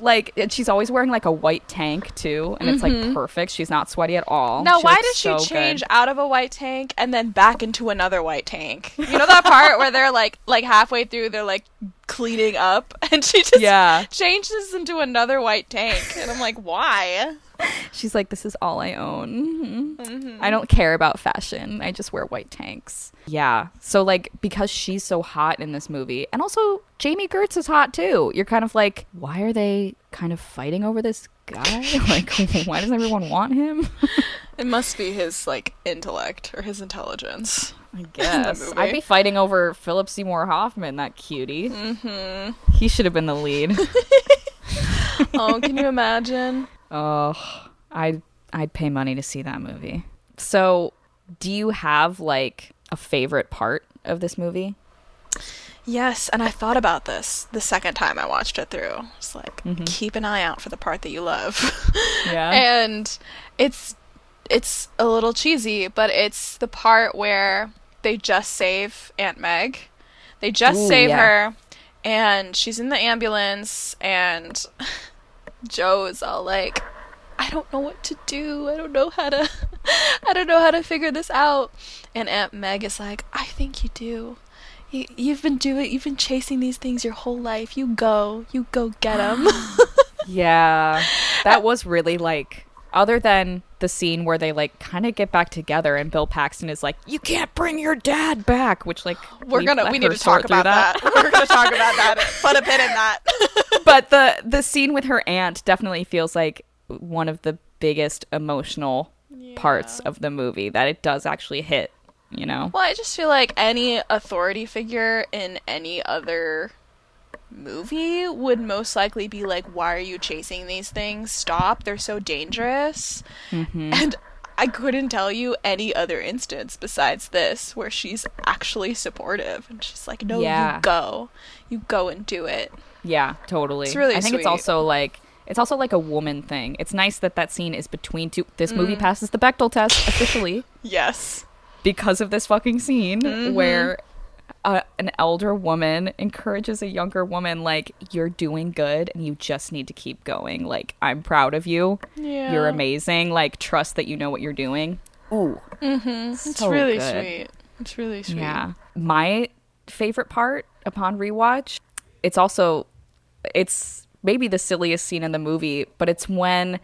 like, and she's always wearing like a white tank too, and it's like perfect. She's not sweaty at all. Mm-hmm. Now, She why does she so change good. out of a white tank and then back into another white tank? You know that part where they're like, like halfway through, they're like cleaning up, <laughs> and she just Yeah. changes into another white tank, and I'm like, why? She's like, "This is all I own. Mhm. Mm-hmm. I don't care about fashion. I just wear white tanks." Yeah. So like, because she's so hot in this movie, and also Jami Gertz is hot too. You're kind of like, why are they kind of fighting over this guy? <laughs> like, why does everyone want him? <laughs> It must be his like intellect or his intelligence. I <laughs> guess movie. I'd be fighting over Philip Seymour Hoffman, that cutie. Mm-hmm. He should have been the lead. <laughs> Oh, can you imagine? oh, I'd I'd pay money to see that movie. So, do you have like a favorite part of this movie? Yes, and I thought about this the second time I watched it through. It's like keep an eye out for the part that you love. <laughs> Yeah. and it's it's a little cheesy, but it's the part where they just save Aunt Meg. They just Ooh, save yeah. her and she's in the ambulance and <laughs> Joe's all like I don't know what to do. I don't know how to <laughs> I don't know how to figure this out. And Aunt Meg is like, "I think you do. You, you've been doing you've been chasing these things your whole life. You go. You go get them." <gasps> yeah. That <laughs> was really like other than the scene where they like kind of get back together and Bill Paxton is like, "You can't bring your dad back," which like We're gonna we need to talk about that. <laughs> We're gonna talk about that. <laughs> Put a pin in that. but the the scene with her aunt definitely feels like one of the biggest emotional parts of the movie that it does actually hit, you know. Well, I just feel like any authority figure in any other movie would most likely be like, "Why are you chasing these things? Stop! They're so dangerous." Mm-hmm. And I couldn't tell you any other instance besides this where she's actually supportive and she's like, "No, Yeah. you go, you go and do it." Yeah, totally. It's really I think it's also like it's also like a woman thing. It's nice that that scene is between two. This Mm. movie passes the Bechdel test officially <laughs> Yes. because of this fucking scene Mm-hmm. where uh, an elder woman encourages a younger woman like you're doing good and you just need to keep going. Like I'm proud of you. Yeah. You're amazing. Like trust that you know what you're doing. Ooh. Mm-hmm. It's really good. sweet. It's really sweet. Yeah. My favorite part upon rewatch, it's also it's maybe the silliest scene in the movie, but it's when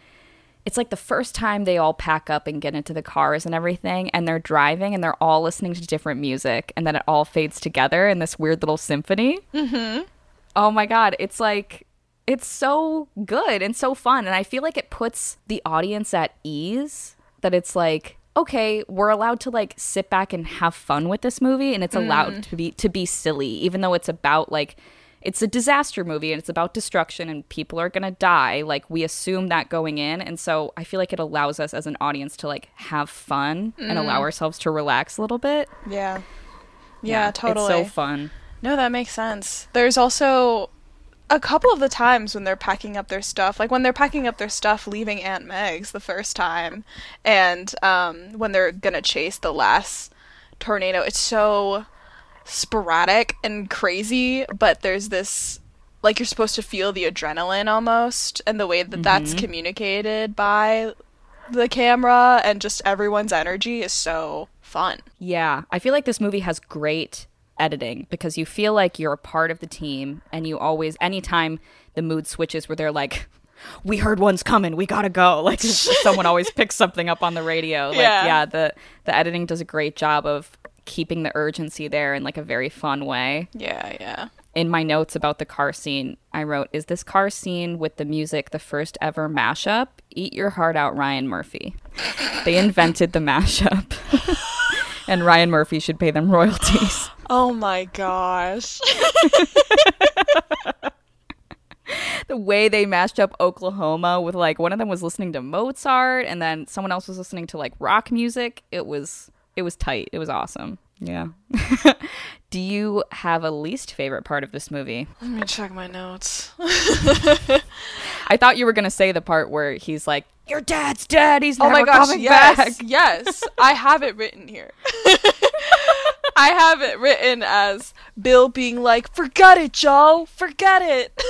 it's like the first time they all pack up and get into the cars and everything and they're driving and they're all listening to different music and then it all fades together in this weird little symphony. Mhm. Oh my god, it's like it's so good and so fun and I feel like it puts the audience at ease that it's like okay, we're allowed to like sit back and have fun with this movie and it's allowed to be to be silly even though it's about like it's a disaster movie and it's about destruction and people are going to die like we assume that going in and so I feel like it allows us as an audience to like have fun and allow ourselves to relax a little bit. Yeah. Yeah, totally. It's so fun. No, that makes sense. There's also a couple of the times when they're packing up their stuff, like when they're packing up their stuff leaving Aunt Meg's the first time, and um, when they're gonna chase the last tornado. It's so sporadic and crazy, but there's this like you're supposed to feel the adrenaline almost, and the way that mm-hmm. that's communicated by the camera and just everyone's energy is so fun. Yeah, I feel like this movie has great editing because you feel like you're a part of the team and you always anytime the mood switches where they're like we heard one's coming, we gotta go. Like <laughs> someone always picks something up on the radio. Like Yeah. yeah, the the editing does a great job of keeping the urgency there in like a very fun way. Yeah, yeah. In my notes about the car scene, I wrote, "Is this car scene with the music the first ever mashup? Eat your heart out, Ryan Murphy. <laughs> They invented the mashup." <laughs> And Ryan Murphy should pay them royalties. Oh my gosh. <laughs> the way they mashed up Oklahoma with like one of them was listening to Mozart and then someone else was listening to like rock music. It was it was tight. It was awesome. Yeah. <laughs> Do you have a least favorite part of this movie? Let me check my notes. <laughs> I thought you were gonna say the part where he's like, "Your dad's dead. He's Oh never my gosh, coming yes. back." <laughs> Yes. I have it written here. I have it written as Bill being like, "Forget it, Joe. Forget it."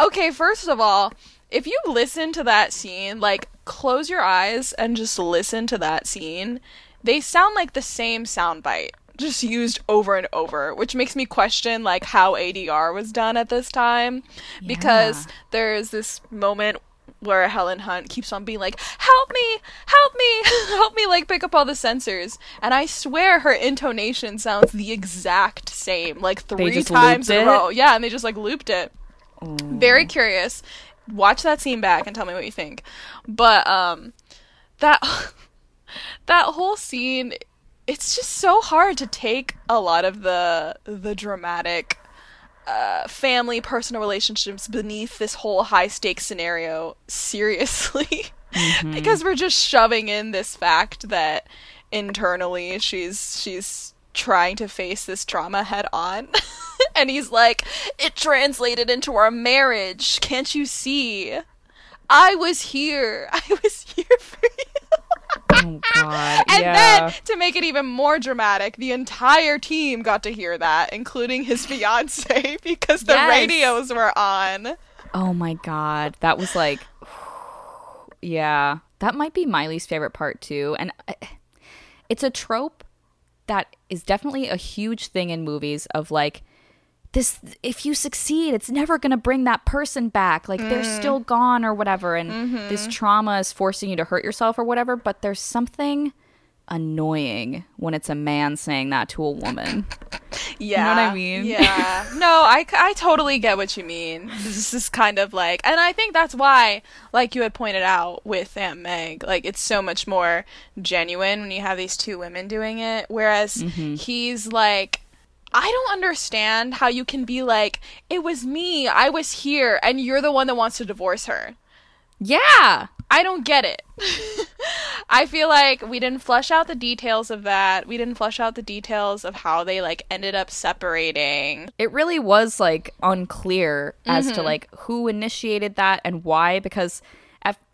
okay, first of all, if you listen to that scene, like close your eyes and just listen to that scene, they sound like the same soundbite just used over and over, which makes me question like how ADR was done at this time because there's this moment where Helen Hunt keeps on being like, "Help me, help me, <laughs> help me!" Like pick up all the sensors, and I swear her intonation sounds the exact same, like three times in a row. Yeah, and they just like looped it. Very curious. Watch that scene back and tell me what you think. But um, that <laughs> that whole scene, it's just so hard to take a lot of the the dramatic uh, family personal relationships beneath this whole high stakes scenario seriously. <laughs> Because we're just shoving in this fact that internally she's she's trying to face this trauma head on. <laughs> And he's like it translated into our marriage. Can't you see? I was here. <laughs> I was here for you Oh God. <laughs> and yeah. then to make it even more dramatic, the entire team got to hear that, including his fiance, <laughs> because the Yes. radios were on. Oh my god, that was like, <sighs> yeah, that might be Miley's favorite part too. And uh, it's a trope that is definitely a huge thing in movies of like this if you succeed it's never going to bring that person back like they're still gone or whatever and this trauma is forcing you to hurt yourself or whatever but there's something annoying when it's a man saying that to a woman Yeah. <laughs> You know what I mean? Yeah. no, I, I totally get what you mean. This is kind of like, and I think that's why, like you had pointed out with Aunt Meg, like it's so much more genuine when you have these two women doing it. Whereas Mm-hmm. he's like, I don't understand how you can be like, it was me, I was here, and you're the one that wants to divorce her. yeah I don't get it. <laughs> I feel like we didn't flesh out the details of that. We didn't flesh out the details of how they like ended up separating. it really was like unclear as to mm-hmm. like who initiated that and why because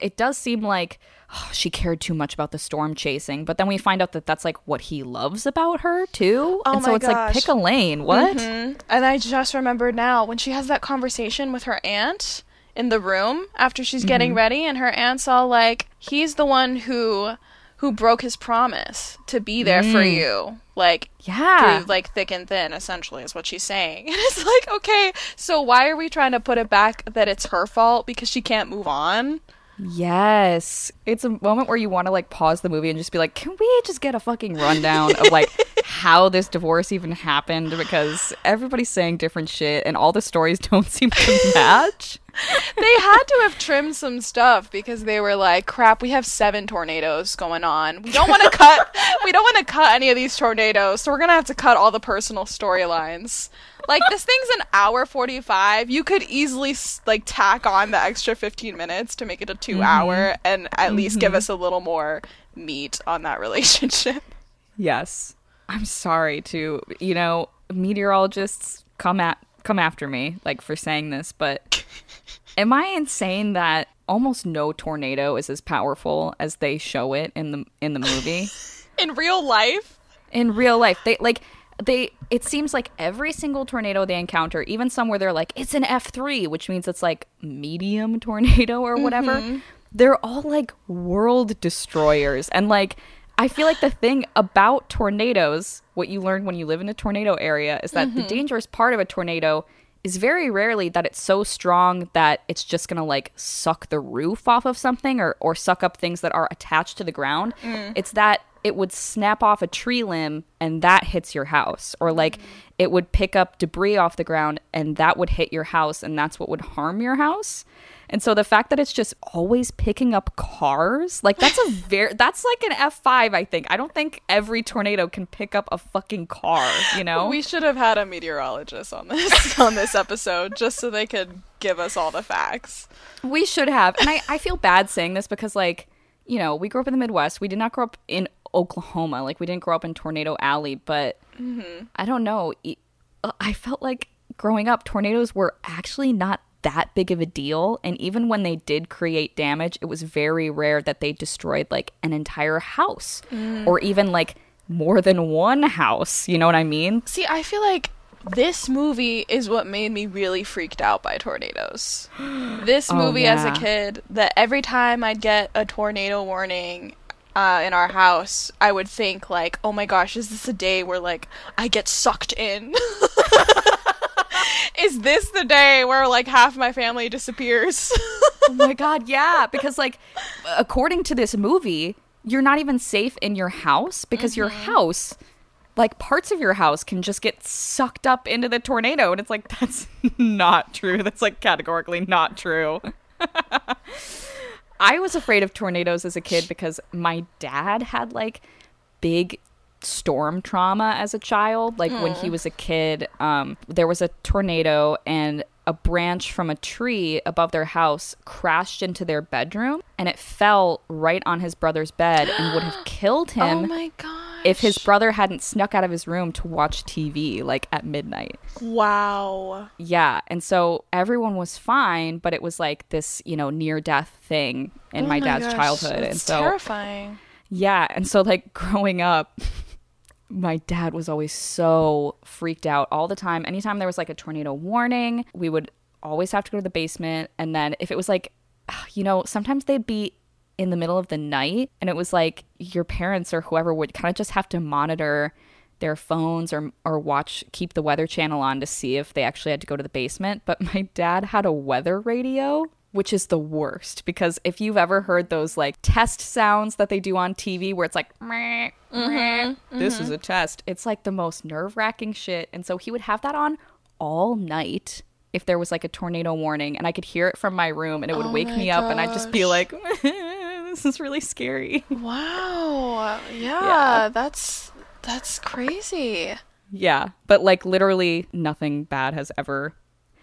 it does seem like oh, <sighs> she cared too much about the storm chasing but then we find out that that's like what he loves about her too. Oh and so it's like pick a lane. What? Mm-hmm. And I just remembered now when she has that conversation with her aunt in the room after she's getting mm-hmm. ready and her aunt's all like he's the one who who broke his promise to be there for mm. you. Like yeah. through like thick and thin essentially is what she's saying. <laughs> And it's like, okay, so why are we trying to put it back that it's her fault because she can't move on? Yes. It's a moment where you want to like pause the movie and just be like can we just get a fucking rundown of like <laughs> how this divorce even happened? Because everybody's saying different shit and all the stories <laughs> don't seem to match <laughs> they had to have trimmed some stuff because they were like, "Crap, we have seven tornadoes going on. We don't want to cut. <laughs> We don't want to cut any of these tornadoes, so we're gonna have to cut all the personal storylines." Like this thing's an hour forty-five. You could easily like tack on the extra fifteen minutes to make it a two-hour, mm-hmm. and at least give mm-hmm. us a little more meat on that <laughs> relationship. Yes. I'm sorry to, you know, meteorologists come at come after me like for saying this, but am I insane that almost no tornado is as powerful as they show it in the in the movie? <laughs> In real life, in real life, they like they it seems like every single tornado they encounter, even some where they're like it's an F3, which means it's like medium tornado or whatever. Mm-hmm. They're all like world destroyers. And like I feel like the thing about tornadoes, what you learn when you live in a tornado area is that the mm-hmm. dangerous part of a tornado is very rarely that it's so strong that it's just gonna like suck the roof off of something or, or suck up things that are attached to the ground. Mm. It's that it would snap off a tree limb and that hits your house. Or mm. like it would pick up debris off the ground and that would hit your house and that's what would harm your house. And so the fact that it's just always picking up cars, like that's a <laughs> very that's like an F5, I think. I don't think every tornado can pick up a fucking car, you know? we should have had a meteorologist on this <laughs> on this episode just so they could give us all the facts. We should have. And I, I feel bad saying this because, like, you know, we grew up in the Midwest. We did not grow up in Oklahoma. Like, we didn't grow up in Tornado Alley. But I don't know. Uh, I felt like growing up, tornadoes were actually not that big of a deal. And even when they did create damage, it was very rare that they destroyed, like, an entire house or even, like, more than one house. You know what I mean? See, I feel like this movie is what made me really freaked out by tornadoes. <gasps> This Oh, movie as a kid, that every time I'd get a tornado warning uh, in our house, I would think like, "Oh my gosh, is this a day where like I get sucked in?" <laughs> <laughs> <laughs> is this the day where like half my family disappears? <laughs> oh my god yeah because like according to this movie you're not even safe in your house because your mm-hmm. house like parts of your house can just get sucked up into the tornado and it's like <laughs> that's not true. That's like categorically not true. I was afraid of tornadoes as a kid because my dad had like big storm trauma as a child like when he was a kid um there was a tornado and a branch from a tree above their house crashed into their bedroom and it fell right on his brother's bed and would have <gasps> killed him oh my god. if his brother hadn't snuck out of his room to watch TV like at midnight. Wow. Yeah, and so everyone was fine, but it was like this, you know, near death thing in Oh my dad's gosh, childhood. And so terrifying. yeah, and so like <laughs> growing up, my dad was always so freaked out all the time. Anytime there was like a tornado warning, we would always have to go to the basement. And then if it was like, <sighs> you know, sometimes they'd be in the middle of the night and it was like your parents or whoever would kind of just have to monitor their phones or or watch keep the weather channel on to see if they actually had to go to the basement. But my dad had a weather radio, which is the worst because if you've ever heard those like test sounds that they do on TV where it's like "Meh, meh, this is mm-hmm. a test. It's like the most nerve-wracking shit. And so he would have that on all night if there was like a tornado warning and I could hear it from my room and it would Oh wake me up and I'd just be like <laughs> this is really scary. Wow. Yeah, Yeah. that's that's crazy. Yeah, but like literally nothing bad has ever.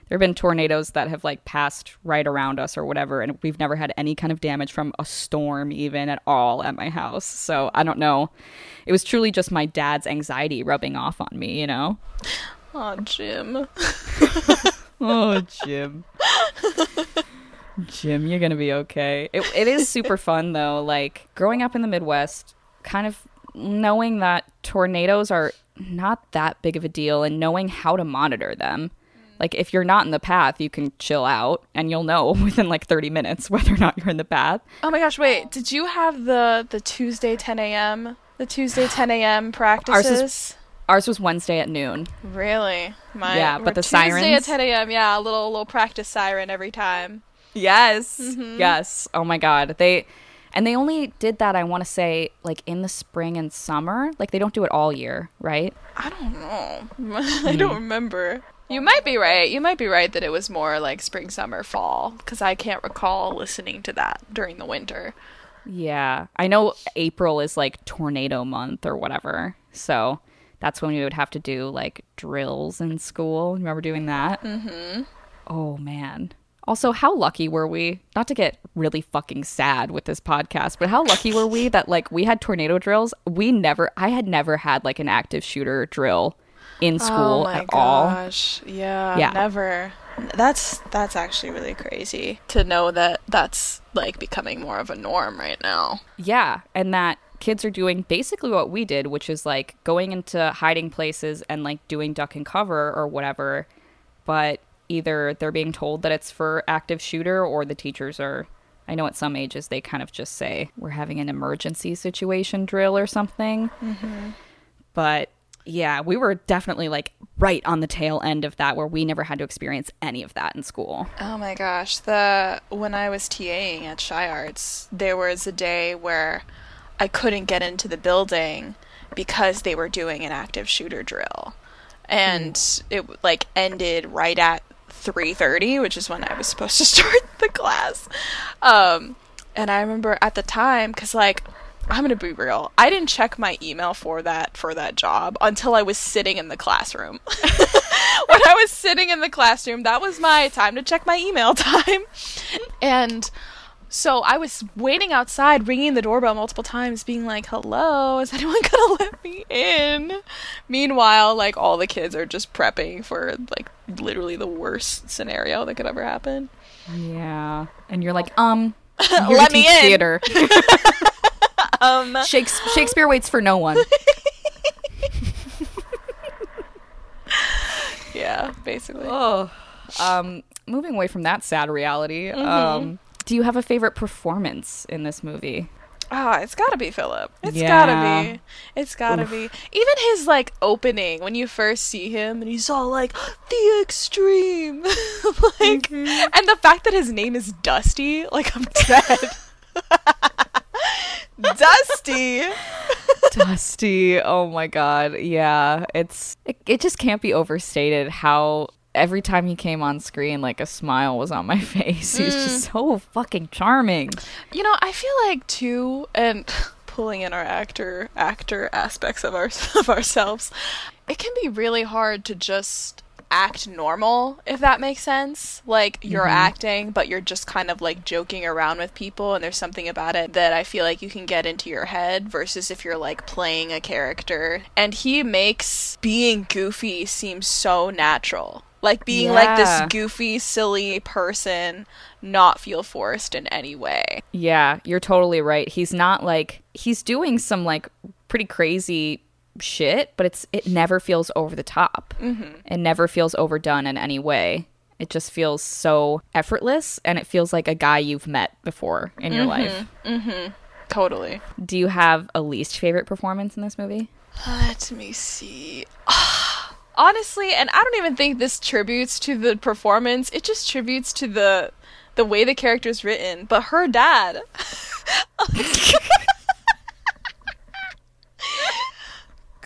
There have been tornadoes that have like passed right around us or whatever, and we've never had any kind of damage from a storm even at all at my house. So I don't know. It was truly just my dad's anxiety rubbing off on me, you know? Oh, Jim. <laughs> Oh, Jim. Jim, you're going to be okay. It, it is super <laughs> fun, though. Like, growing up in the Midwest, kind of knowing that tornadoes are not that big of a deal and knowing how to monitor them. Like, if you're not in the path, you can chill out and you'll know <laughs> within like 30 minutes <laughs> whether or not you're in the path. Oh my gosh, wait. Did you have the the Tuesday 10 a.m. the Tuesday 10 a.m. <sighs> practices? Ours was Wednesday at noon. Really? My Yeah, but the Tuesday sirens? at 10 a.m. Yeah, a little little practice siren every time. Yes. Mm-hmm. Yes. Oh my god. They and they only did that I want to say like in the spring and summer. Like they don't do it all year, right? I don't know. <laughs> I hmm. don't remember. You might be right. You might be right that it was more like spring, summer, fall because I can't recall listening to that during the winter. Yeah. I know April is like tornado month or whatever. So that's when we would have to do like drills in school. Remember doing that? Mhm. Oh man. Also, how lucky were we? Not to get really fucking sad with this podcast, but how lucky were we that like we had tornado drills? We never I had never had like an active shooter drill in oh school oh my at all. gosh. Yeah, Yeah. never. That's that's actually really crazy to know that that's like becoming more of a norm right now. Yeah, and that kids are doing basically what we did, which is like going into hiding places and like doing duck and cover or whatever, but either they're being told that it's for active shooter or the teachers are I know at some ages they kind of just say we're having an emergency situation drill or something. Mm-hmm. But yeah, we were definitely like right on the tail end of that where we never had to experience any of that in school. Oh my gosh, the when I was TAing at ChiArts, there was a day where I couldn't get into the building because they were doing an active shooter drill. And it like ended right at 3:30, which is when I was supposed to <laughs> start the class. Um and I remember at the time cuz like I'm going to be real. I didn't check my email for that for that job until I was sitting in the classroom. <laughs> when I was sitting in the classroom, that was my time to check my email <laughs> time. And so I was waiting outside, ringing the doorbell multiple times, being like, hello, is anyone <laughs> gonna let me in? Meanwhile, like, all the kids are just prepping for, like, literally the worst scenario that could ever happen. Yeah. And you're like, um, Let me in. theater. Um, <laughs> Shakespeare, Shakespeare waits for no one. <laughs> yeah, basically. oh, um, moving away from that sad reality. Mm-hmm. Um, do you have a favorite performance in this movie? Ah, it's gotta be Philip. It's Yeah. gotta be. It's gotta be. Even his like opening when you first see him and he's all like the extreme, <laughs> like, and the fact that his name is Dusty, like I'm dead. Dusty. Dusty. Oh my god. Yeah. It's it, it just can't be overstated how every time he came on screen like a smile was on my <laughs> face. He was Mm. just so fucking charming. You know, I feel like too, and <laughs> pulling in our actor actor aspects of our <laughs> of ourselves, it can be really hard to just act normal if that makes sense. Like you're mm-hmm. acting but you're just kind of like joking around with people and there's something about it that i feel like you can get into your head versus if you're like playing a character. And he makes being goofy seem so natural. Like being like this goofy silly person not feel forced in any way. Yeah, you're totally right. He's not like he's doing some like pretty crazy shit, but it's it never feels over the top. Mm-hmm. It never feels overdone in any way. It just feels so effortless, and it feels like a guy you've met before in your life. Totally. Do you have a least favorite performance in this movie? Let me see. <sighs> Honestly, and I don't even think this tributes to the performance. It just tributes to the the way the character's written. But her dad. <laughs> <laughs>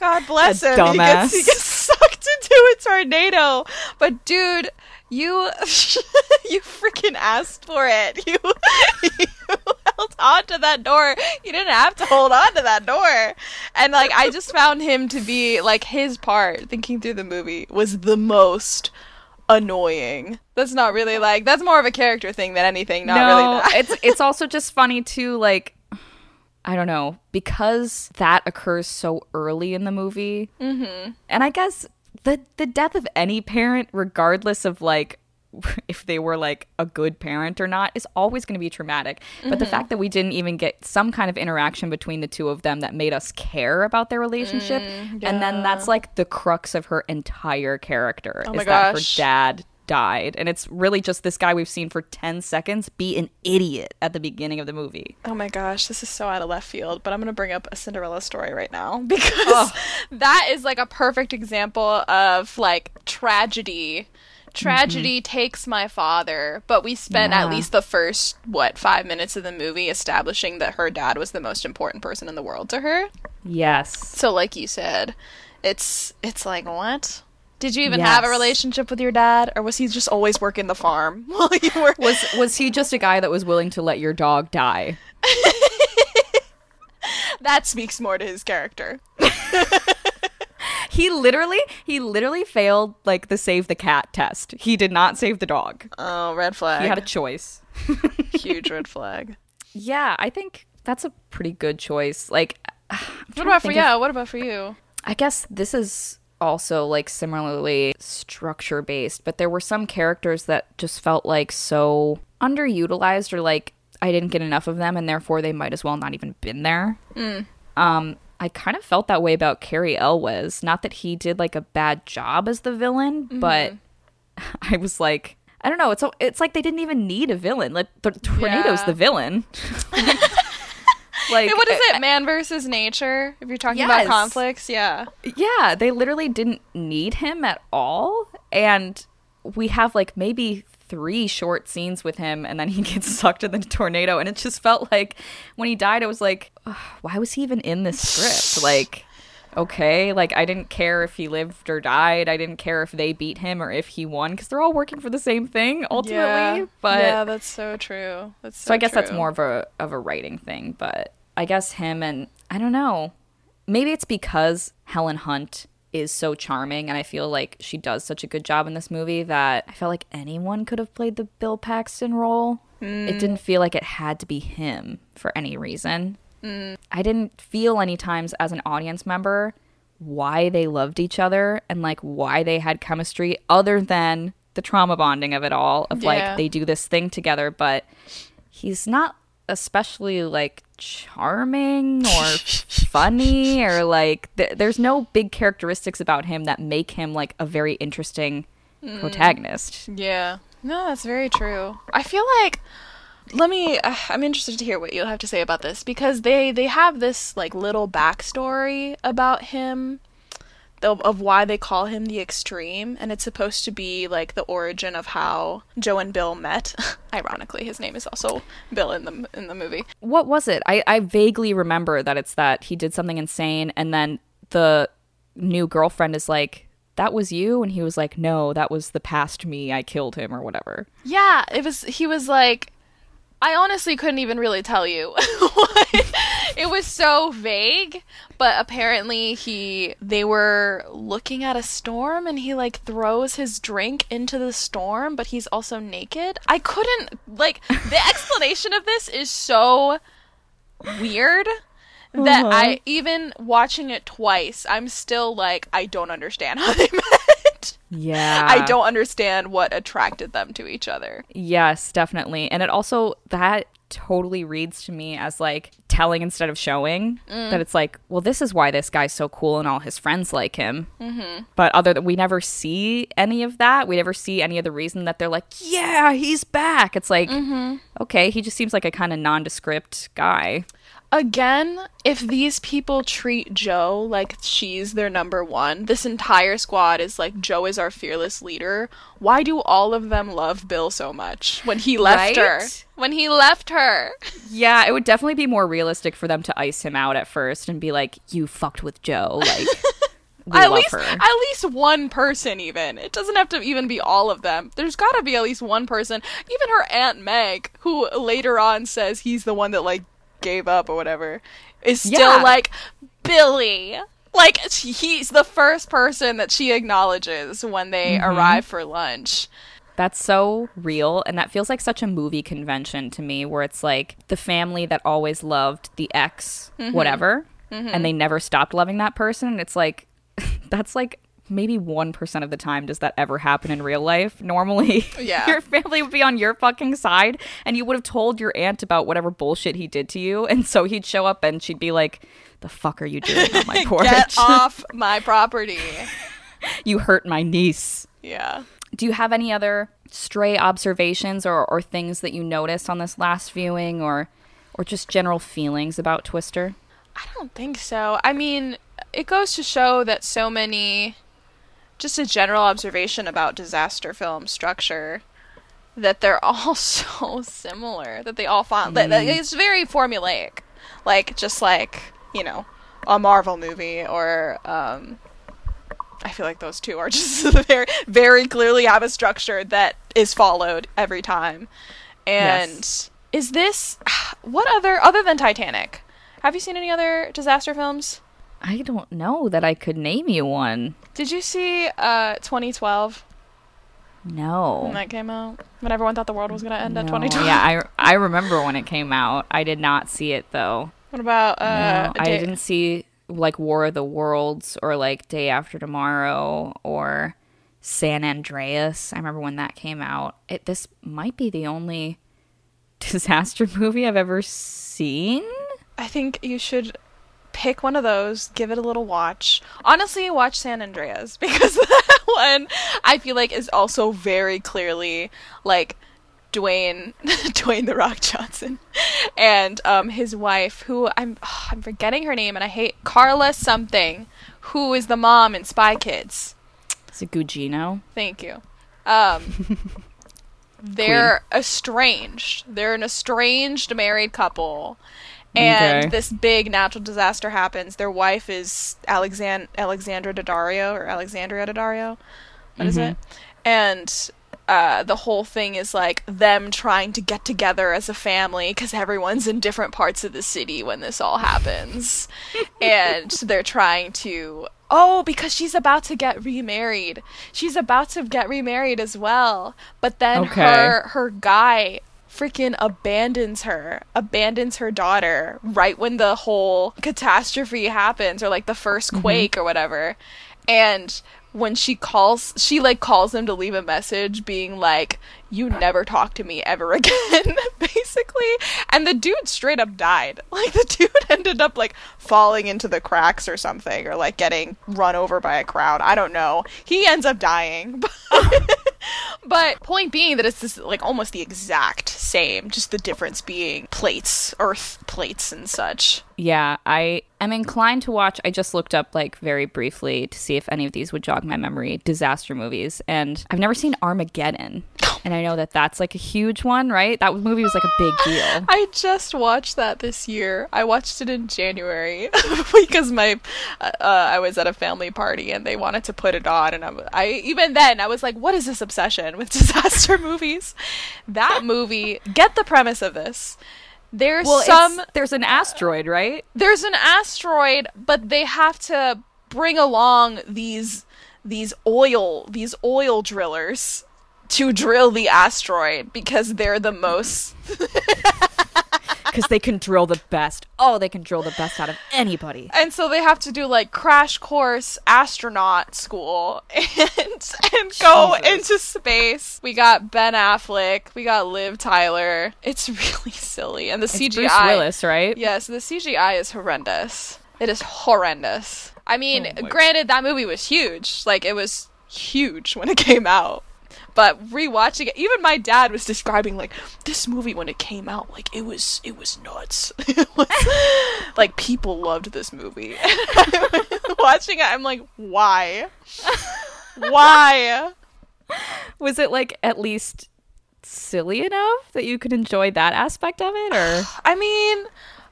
God bless him. He gets, he gets sucked into a tornado. But dude, you <laughs> you freaking asked for it. You <laughs> you held on to that door. You didn't have to hold on to that door. And like I just found him to be like his part thinking through the movie was the most annoying. That's not really like that's more of a character thing than anything. Not really that. it's it's also just funny too. Like, I don't know because that occurs so early in the movie, mm-hmm. and I guess the the death of any parent, regardless of like <laughs> if they were like a good parent or not, is always going to be traumatic. But the fact that we didn't even get some kind of interaction between the two of them that made us care about their relationship, and then that's like the crux of her entire character Oh is that her dad died and it's really just this guy we've seen for 10 seconds be an idiot at the beginning of the movie Oh my gosh, this is so out of left field, but I'm gonna bring up a Cinderella story right now <laughs> because oh. that is like a perfect example of like tragedy. Tragedy mm-hmm. takes my father, but we spent at least the first what five minutes of the movie establishing that her dad was the most important person in the world to her. yes So, like you said, it's it's like what? Did you even have a relationship with your dad, or was he just always working the farm <laughs> while you were? was was he just a guy that was willing to let your dog die <laughs> that speaks more to his character. <laughs> he literally he literally failed like the save the cat test he did not save the dog Oh, red flag. he had a choice huge red flag. yeah i think that's a pretty good choice like <sighs> What about for yeah? What about for you? I guess this is also like similarly structure based, but there were some characters that just felt like so underutilized or like I didn't get enough of them and therefore they might as well not even been there. Um I kind of felt that way about Cary Elwes. Not that he did like a bad job as the villain, but <laughs> I was like I don't know. It's it's like they didn't even need a villain. Like the tornado's Yeah. the villain. <laughs> like what is it? Man versus nature. If you're talking about conflicts, yeah. Yeah, they literally didn't need him at all. And we have like maybe three short scenes with him, and then he <laughs> gets sucked in the tornado. And it just felt like when he died, it was like, why was he even in this script? <laughs> Like, okay, like I didn't care if he lived or died. I didn't care if they beat him or if he won because they're all working for the same thing ultimately. yeah. But yeah, that's so true. That's so, so I guess that's more of a of a writing thing, but I guess him and I don't know. Maybe it's because Helen Hunt is so charming and I feel like she does such a good job in this movie that I felt like anyone could have played the Bill Paxton role. It didn't feel like it had to be him for any reason. Mm. I didn't feel any times as an audience member why they loved each other and like why they had chemistry other than the trauma bonding of it all of Yeah. like they do this thing together but he's not especially like charming <laughs> or funny or like th- there's no big characteristics about him that make him like a very interesting protagonist Yeah. No, that's very true. I feel like let me uh, I'm interested to hear what you'll have to say about this because they they have this like little backstory about him of, of why they call him the extreme and it's supposed to be like the origin of how Joe and Bill met. <laughs> Ironically, his name is also Bill in the in the movie. what was it I, I vaguely remember that it's that he did something insane and then the new girlfriend is like that was you and he was like no that was the past me i killed him or whatever Yeah, it was. He was like, I honestly couldn't even really tell you. <laughs> what- it was so vague, but apparently he they were looking at a storm and he like throws his drink into the storm, but he's also naked. I couldn't like the <laughs> explanation of this is so weird that I uh-huh. even watching it twice, I'm still like I don't understand how they <laughs> met. yeah I don't understand what attracted them to each other. yes definitely and it also that totally reads to me as like telling instead of showing that it's like well this is why this guy's so cool and all his friends like him. Mm-hmm. but other than we never see any of that. We never see any of the reason that they're like yeah he's back. It's like okay he just seems like a kind of nondescript guy again, if these people treat Joe like she's their number one, this entire squad is like Joe is our fearless leader. Why do all of them love Bill so much when he left her? When he left her. Yeah, it would definitely be more realistic for them to ice him out at first and be like, "You fucked with Joe." Like, <laughs> at least her. at least one person even. It doesn't have to even be all of them. There's got to be at least one person. Even her aunt Meg, who later on says he's the one that like gave up or whatever, is still Yeah. like Billy. Like he's the first person that she acknowledges when they Mm-hmm. arrive for lunch. That's so real, and that feels like such a movie convention to me, where it's like the family that always loved the ex, Mm-hmm. whatever, and they never stopped loving that person. And it's like <laughs> that's like maybe one percent of the time does that ever happen in real life. Normally, <laughs> Yeah. your family would be on your fucking side, and you would have told your aunt about whatever bullshit he did to you, and so he'd show up and she'd be like, "The fuck are you doing on my <laughs> porch? Get off <laughs> my property. you hurt my niece." Yeah. Do you have any other stray observations or, or things that you noticed on this last viewing or or just general feelings about Twister? I don't think so. I mean, it goes to show that so many, just a general observation about disaster film structure, that they're <laughs> all so similar. That they all find that, that it's very formulaic, like just like you know, a Marvel movie or um. I feel like those two are <laughs> just very, very clearly have a structure that is followed every time. And Yes. is this <sighs> what other other than Titanic? Have you seen any other disaster films? I don't know that I could name you one. Did you see uh 2012 when that came out? When everyone thought the world was going to end at 2012. Yeah, I I remember when it came out. I did not see it though. What about uh No, I didn't see like War of the Worlds or like Day After Tomorrow or San Andreas. I remember when that came out. It this might be the only <laughs> disaster movie I've ever seen. I think you should pick one of those, give it a little watch. Honestly, watch San Andreas <laughs> because that one I feel like is also very clearly like Dwayne <laughs> Dwayne the Rock Johnson <laughs> and um his wife who I'm I'm forgetting her name and I hate Carla something who is the mom in Spy Kids. Is it Gugino? Thank you. Um, they're estranged. They're an estranged married couple. And Okay. this big natural disaster happens. Their wife is Alexand- Alexandra Daddario or Alexandria Daddario. What is it? And uh, the whole thing is like them trying to get together as a family because everyone's in different parts of the city when this all happens. <laughs> and they're trying to. Oh, because she's about to get remarried. She's about to get remarried as well. But then Okay. her her guy freaking abandons her, abandons her daughter right when the whole catastrophe happens or like the 1st mm-hmm. quake or whatever. And when she calls, she like calls him to leave a message being like, You never talk to me ever <laughs> again, <laughs> basically. And the dude straight up died. <laughs> Like, the dude ended up like falling into the cracks or something or like getting run over by a crowd. I don't know. He ends up dying. But point being that it's this like almost the exact same, just the difference being plates, earth plates and such. Yeah, I am inclined to watch. I just looked up like very briefly to see if any of these would jog my memory. Disaster movies, and I've never seen Armageddon, <gasps> and I know that that's like a huge one, right? That movie was like a big deal. <gasps> I just watched that this year. I watched it in January <laughs> because my uh, I was at a family party and they wanted to put it on, and I, I even then I was like, "What is this obsession with <laughs> disaster movies?" That movie. Get the premise of this. There's Well, some some there's an asteroid, right? there's an asteroid, but they have to bring along these these oil these oil drillers to drill the asteroid because they're the most <laughs> <laughs> Because they can drill the best. Oh, they can drill the best out of anybody. and so they have to do like crash course astronaut school <laughs> and and go Jesus. into space. We got Ben Affleck, we got Liv Tyler. It's <laughs> really silly and the It's CGI Bruce Willis, right? Yes, the CGI is horrendous. It is horrendous. I mean, Oh granted, that movie was huge. Like, it was huge when it came out. But rewatching it, even my dad was describing like this movie when it came out, like it was it was nuts. <laughs> it was, like people loved this movie. <laughs> Watching it, I'm like, why? why? Was it like at least silly enough that you could enjoy that aspect of it or <sighs> I mean,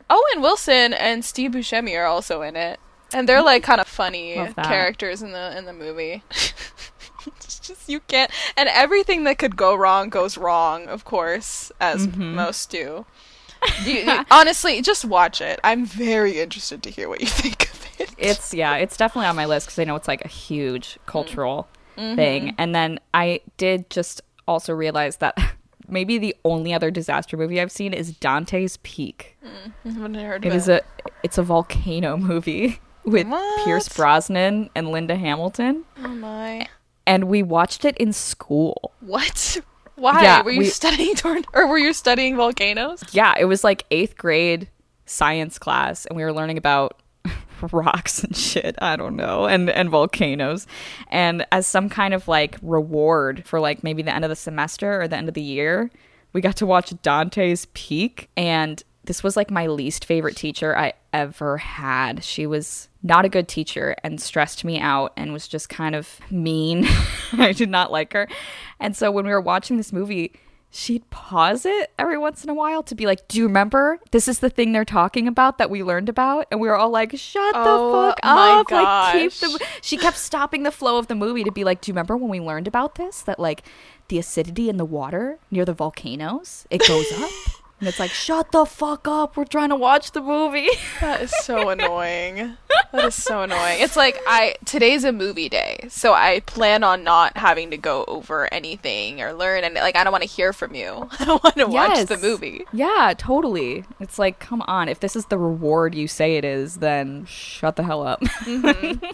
Owen Wilson and Steve Buscemi are also in it, and they're like kind of funny characters in the in the movie. <laughs> just you can't, and everything that could go wrong goes wrong, of course, as Mm-hmm. most do. <laughs> You- you- honestly, just watch it. I'm very interested to hear what you <laughs> think of it. it's yeah it's definitely on my list because i know it's like a huge mm. cultural mm-hmm. thing and then i did just also realize that <laughs> maybe the only other disaster movie i've seen is dante's peak mm, I haven't heard it of is a it's a volcano movie with pierce brosnan and linda hamilton Oh my! And we watched it in school What? <laughs> Why Yeah, were you we- <laughs> studying torn- or were you studying volcanoes? yeah it was like eighth grade science class and we were learning about <laughs> rocks and shit i don't know and and volcanoes and as some kind of like reward for like maybe the end of the semester or the end of the year we got to watch dante's peak and this was like my least favorite teacher i ever had she was not a good teacher and stressed me out and was just kind of mean <laughs> i did not like her and so when we were watching this movie she'd pause it every once in a while to be like, Do you remember? This is the thing they're talking about that we learned about. And we were all like, Shut Oh the fuck up. Like keep the she kept stopping the flow of the movie to be like, Do you remember when we learned about this? That like the acidity in the water near the volcanoes, it goes up. <laughs> And it's like, shut the fuck up. We're trying to watch the movie. <laughs> That is so <laughs> annoying. That is so annoying. It's like I today's a movie day, so I plan on not having to go over anything or learn and like I don't want to hear from you. <laughs> I don't want to watch the movie. Yeah, totally. It's like, come on. If this is the reward you say it is, then shut the hell up. Mm-hmm.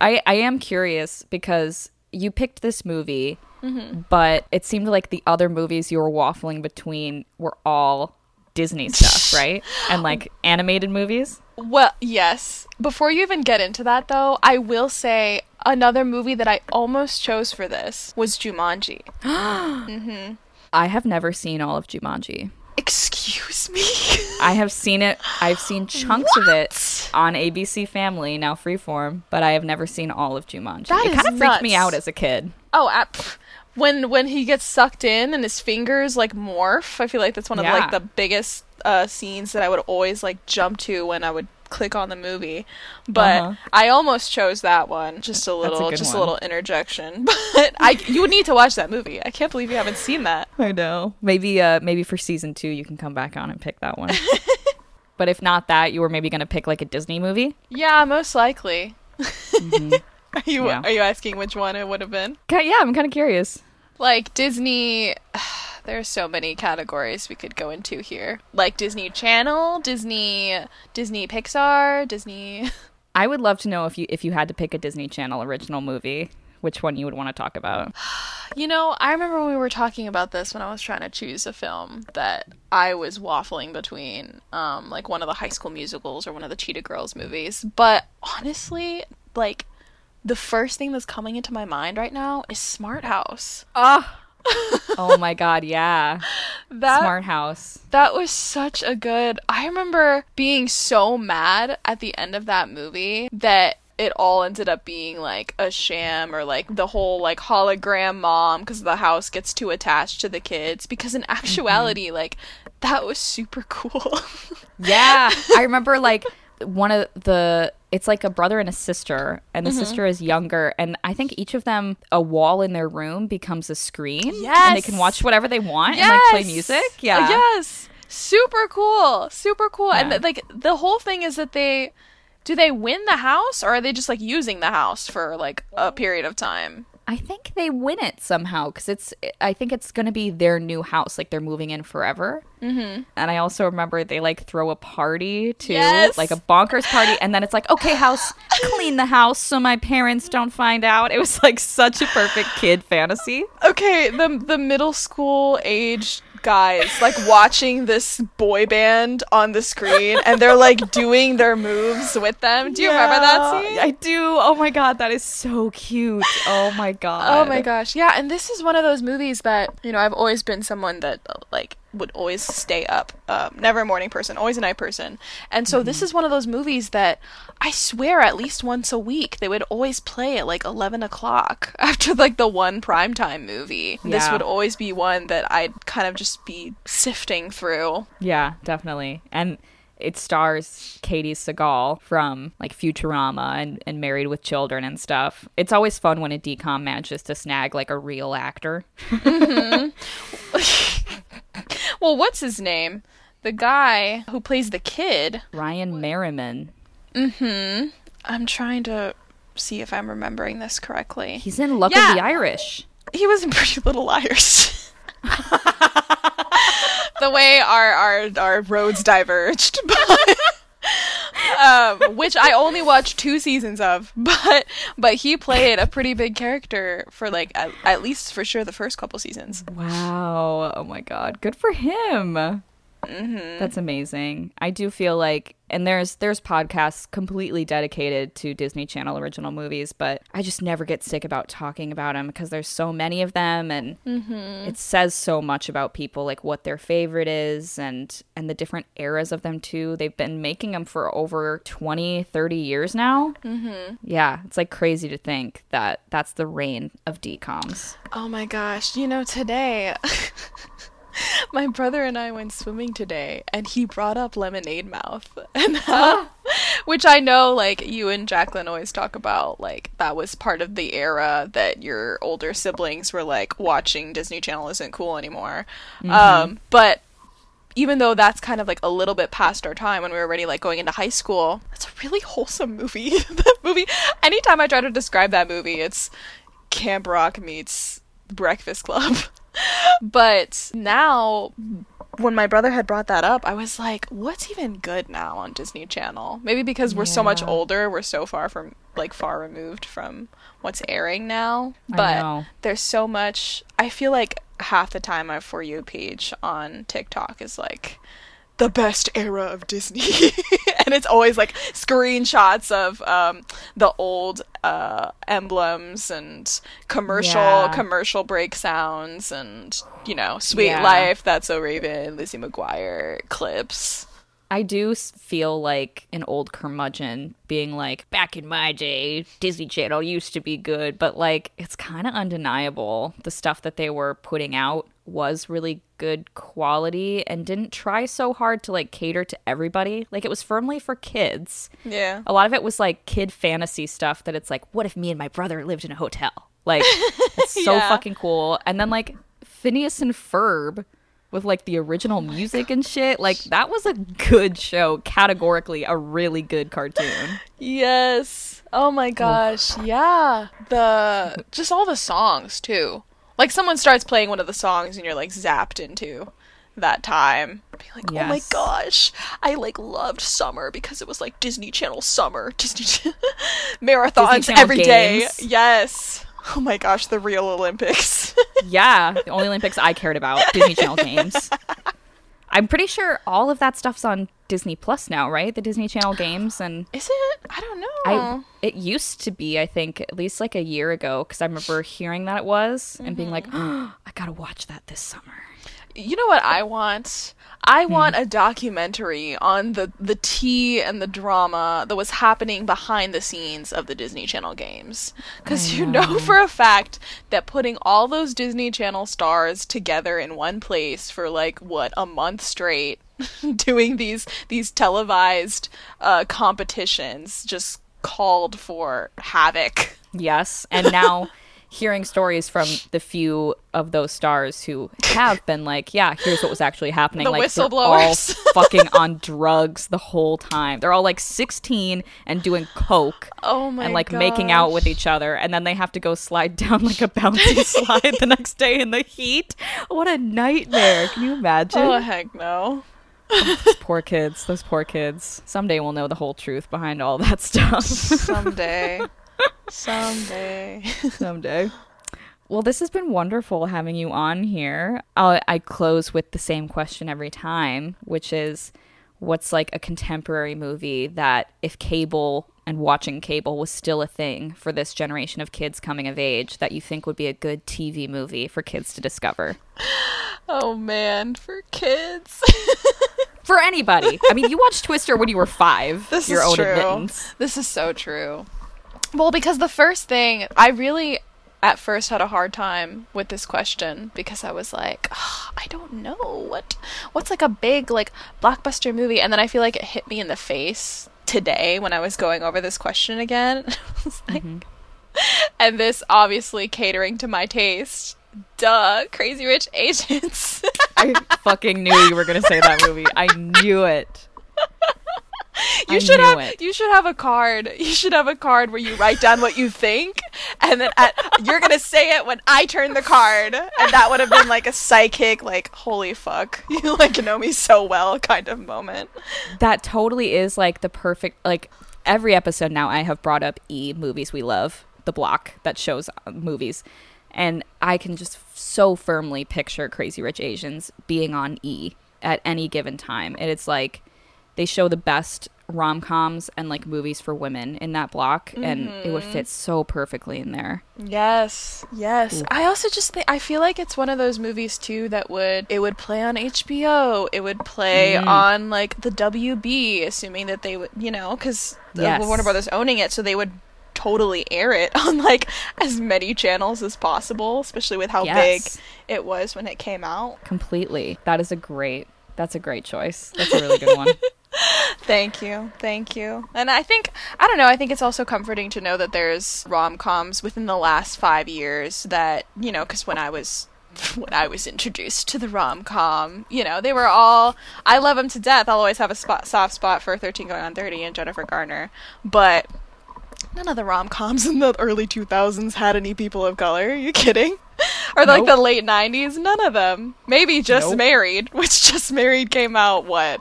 I I am curious because you picked this movie, Mm-hmm. but it seemed like the other movies you were waffling between were all Disney stuff, <laughs> right? And like animated movies. Well, yes. Before you even get into that though, I will say another movie that I almost chose for this was Jumanji. <gasps> Mm-hmm. I have never seen all of Jumanji. Excuse me. I have seen it. I've seen <gasps> chunks of it on ABC Family, now Freeform, but I have never seen all of Jumanji. That it kind of freaked me out as a kid. Oh, when when he gets sucked in and his fingers like morph, I feel like that's one of Yeah. like the biggest uh, scenes that I would always like jump to when I would click on the movie. But Uh-huh. I almost chose that one. Just a a little, good just one. a little interjection. <laughs> But I, you would need to watch that movie. I can't believe you haven't seen that. I know. Maybe uh maybe for season 2 you can come back on and pick that one. <laughs> but if not that, you were maybe going to pick like a Disney movie? Yeah, most likely. <laughs> are <laughs> you. Yeah. are you asking which one it would have been? Yeah, I'm kind of curious. Like Disney, <sighs> there's so many categories we could go into here. Like Disney Channel, Disney, Disney Pixar, Disney. <laughs> I would love to know if you if you had to pick a Disney Channel original movie, which one you would want to talk about. <sighs> You know, I remember when we were talking about this when I was trying to choose a film that I was waffling between, um, like one of the High School Musicals or one of the Cheetah Girls movies. But honestly, like the first thing that's coming into my mind right now is Smart House. Ah. <laughs> oh my god, yeah. That Smart House. That was such a good. I remember being so mad at the end of that movie that it all ended up being like a sham or like the whole like hologram mom because the house gets too attached to the kids because in actuality like that was super cool. <laughs> Yeah. I remember like one of the it's like a brother and a sister and the Mm-hmm. sister is younger and I think each of them a wall in their room becomes a screen and they can watch whatever they want and like play music. Yeah. Yes. Super cool. Super cool. And Yeah. like the whole thing is that they do they win the house or are they just like using the house for like a period of time? I think they win it somehow because it's. I think it's gonna be their new house, like they're moving in forever. Mm-hmm. And I also remember they like throw a party too, Yes. like a bonkers party, and then it's like, okay, house, clean the house so my parents don't find out. It was like such a perfect kid fantasy. Okay, the the middle school age guys like watching this boy band on the screen and they're like doing their moves with them. Do you remember that scene? I do. Oh my god, that is so cute. Oh my god. Oh my gosh. Yeah, and this is one of those movies that, you know, I've always been someone that like would always stay up. Um, never a morning person, always a night person. And so this is one of those movies that I swear at least once a week they would always play at like 11 o'clock <laughs> after like the one primetime movie. This would always be one that I'd kind of just be sifting through. Yeah, definitely. And it stars Katey Sagal from like Futurama and, and Married with Children and stuff. It's always fun when a DCom manages to snag like a real actor. Mm-hmm. <laughs> <laughs> Well, what's his name? The guy who plays the kid. Ryan Merriman. I'm trying to see if I'm remembering this correctly. He's in Luck Yeah. of the Irish. he was in Pretty Little Liars. <laughs> the way our our our roads diverged, <laughs> but, um, which I only watched two seasons of, but but he played a pretty big character for like at, at least for sure the first couple seasons. Wow. Oh my god. Good for him. That's amazing. I do feel like and there's there's podcasts completely dedicated to Disney Channel original movies, but I just never get sick about talking about them because there's so many of them and it says so much about people like what their favorite is and and the different eras of them too. They've been making them for over 20, 30 years now. Mm-hmm. Yeah, it's like crazy to think that that's the reign of DComs. Oh my gosh! You know today. <laughs> <laughs> My brother and I went swimming today, and he brought up Lemonade Mouth, <laughs> and which I know, like you and Jacqueline always talk about, like that was part of the era that your older siblings were like watching Disney Channel isn't cool anymore. Um, but even though that's kind of like a little bit past our time when we were already like going into high school, it's a really wholesome movie. <laughs> that movie. Anytime I try to describe that movie, it's Camp Rock meets Breakfast Club. But now, when my brother had brought that up, I was like, what's even good now on Disney Channel? Maybe because we're so much older, we're so far from like far removed from what's airing now. But there's so much. I feel like half the time my for you page on TikTok is like the best era of Disney, <laughs> and it's always like screenshots of um, the old uh, emblems and commercial Yeah. commercial break sounds and you know Suite Yeah. Life, That's So Raven, Lizzie McGuire clips. I do feel like an old curmudgeon being like, back in my day, Disney Channel used to be good, but like, it's kind of undeniable. The stuff that they were putting out was really good quality and didn't try so hard to like cater to everybody. Like, it was firmly for kids. Yeah. A lot of it was like kid fantasy stuff that it's like, what if me and my brother lived in a hotel? Like, <laughs> it's so Yeah. fucking cool. And then like Phineas and Ferb with like the original oh music and shit. Like, that was a good show. Categorically, a really good cartoon. Yes. Oh my gosh. Yeah. The just all the songs too. Like someone starts playing one of the songs and you're like zapped into that time. Be like, oh my gosh, I like loved summer because it was like Disney Channel summer, <laughs> Disney Ch- <laughs> marathons Channel every day. games. Yes. Oh my gosh, the real Olympics. <laughs> Yeah, the only Olympics I cared about, Disney Channel games. I'm pretty sure all of that stuff's on Disney Plus now, right? The Disney Channel <gasps> games and Is it? I don't know. I it used to be, I think, at least like a year ago, because I remember hearing that it was and being mm-hmm. like, oh, <gasps> I gotta watch that this summer. You know what I want? I want a documentary on the the tea and the drama that was happening behind the scenes of the Disney Channel games. Cuz you know for a fact that putting all those Disney Channel stars together in one place for like what a month straight <laughs> doing these these televised uh competitions just called for havoc. Yes, and now <laughs> hearing stories from the few of those stars who have been like, yeah, here's what was actually happening. The like they're all whistleblowers. <laughs> fucking on drugs the whole time. They're all like 16 and doing coke. Oh my god. and like making out with each other and then they have to go slide <laughs> down like a bouncy <laughs> slide the next day in the heat what a nightmare can you imagine Oh heck no. Oh, those poor kids those poor kids someday we'll know the whole truth behind all that stuff Someday. Someday. <laughs> someday Well, this has been wonderful having you on here. I'll, I close with the same question every time, which is what's like a contemporary movie that if cable and watching cable was still a thing for this generation of kids coming of age that you think would be a good TV movie for kids to discover? Oh man, for kids. <laughs> for anybody. I mean, you watched Twister when you were five. This your is own true. admittance. This is so true. Well, because the first thing I really at first had a hard time with this question because I was like, "Ugh, I don't know what what's like a big like blockbuster movie, and then I feel like it hit me in the face today when I was going over this question again. <laughs> Like, mm-hmm. and this obviously catering to my taste. Duh, Crazy Rich Asians. <laughs> I fucking knew you were going to say that movie. I knew it. <laughs> <laughs> You I should have it. you should have a card. You should have a card where you write down what you think and then at, you're going to say it when I turn the card and that would have been like a psychic like holy fuck. <laughs> You like know me so well kind of moment. That totally is like the perfect like every episode now I have brought up E movies we love, the block that shows uh, movies. And I can just so firmly picture Crazy Rich Asians being on E at any given time. And it's like they show the best rom-coms and like movies for women in that block and it would mm-hmm. fit so perfectly in there. Yes. Yes. I also just think I feel like it's one of those movies too that would it would play on HBO. It would play mm. on like the WB assuming that they would, you know, cuz Yes. Warner Brothers owning it so they would totally air it <laughs> on like as many channels as possible, especially with how Yes. big it was when it came out. Completely. That is a great that's a great choice. That's a really good one. <laughs> Thank you. Thank you. And I think, I don't know, I think it's also comforting to know that there's rom coms within the last five years that, you know, because when I was. <laughs> When I was introduced to the rom com, you know, they were all. I love them to death. I'll always have a spot, soft spot for 13 Going on 30 and Jennifer Garner. But none of the rom coms <laughs> in the early 2000s had any people of color. Are you kidding? <laughs> or like Nope. the late 90s? None of them. Maybe Just Nope. Married, which Just Married came out, what?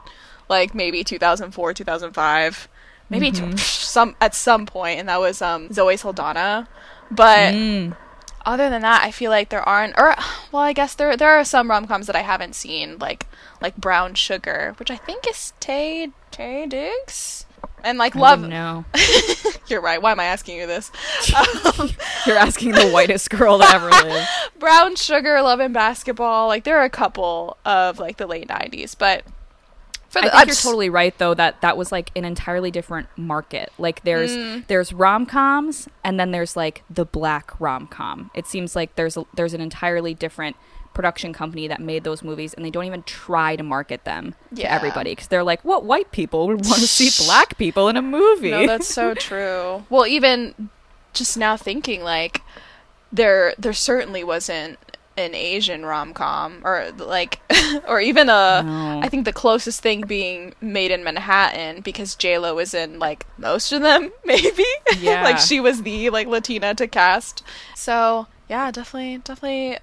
Like maybe 2004, 2005. Maybe t- some at some point, and that was um, Zoe Saldana. But Mm. other than that, I feel like there aren't. Or well, I guess there there are some rom coms that I haven't seen, like like Brown Sugar, which I think is Taye Taye Diggs, and like love. No. <laughs> You're right. Why am I asking you this? <laughs> um, You're asking the whitest girl that ever lived. <laughs> Brown Sugar, Love and Basketball. Like there are a couple of like the late '90s, but for I think I'm you're totally right though that that was like an entirely different market. Like there's Mm. there's rom-coms and then there's like the black rom-com. It seems like there's a, there's an entirely different production company that made those movies and they don't even try to market them to everybody cuz they're like what white people would want to see <laughs> black people in a movie? No, that's so <laughs> true. Well, even just now thinking like there there certainly wasn't an Asian rom com or like <laughs> or even a No. I think the closest thing being Maid in Manhattan because J Lo is in like most of them <laughs> maybe Yeah. like she was the like Latina to cast so yeah definitely definitely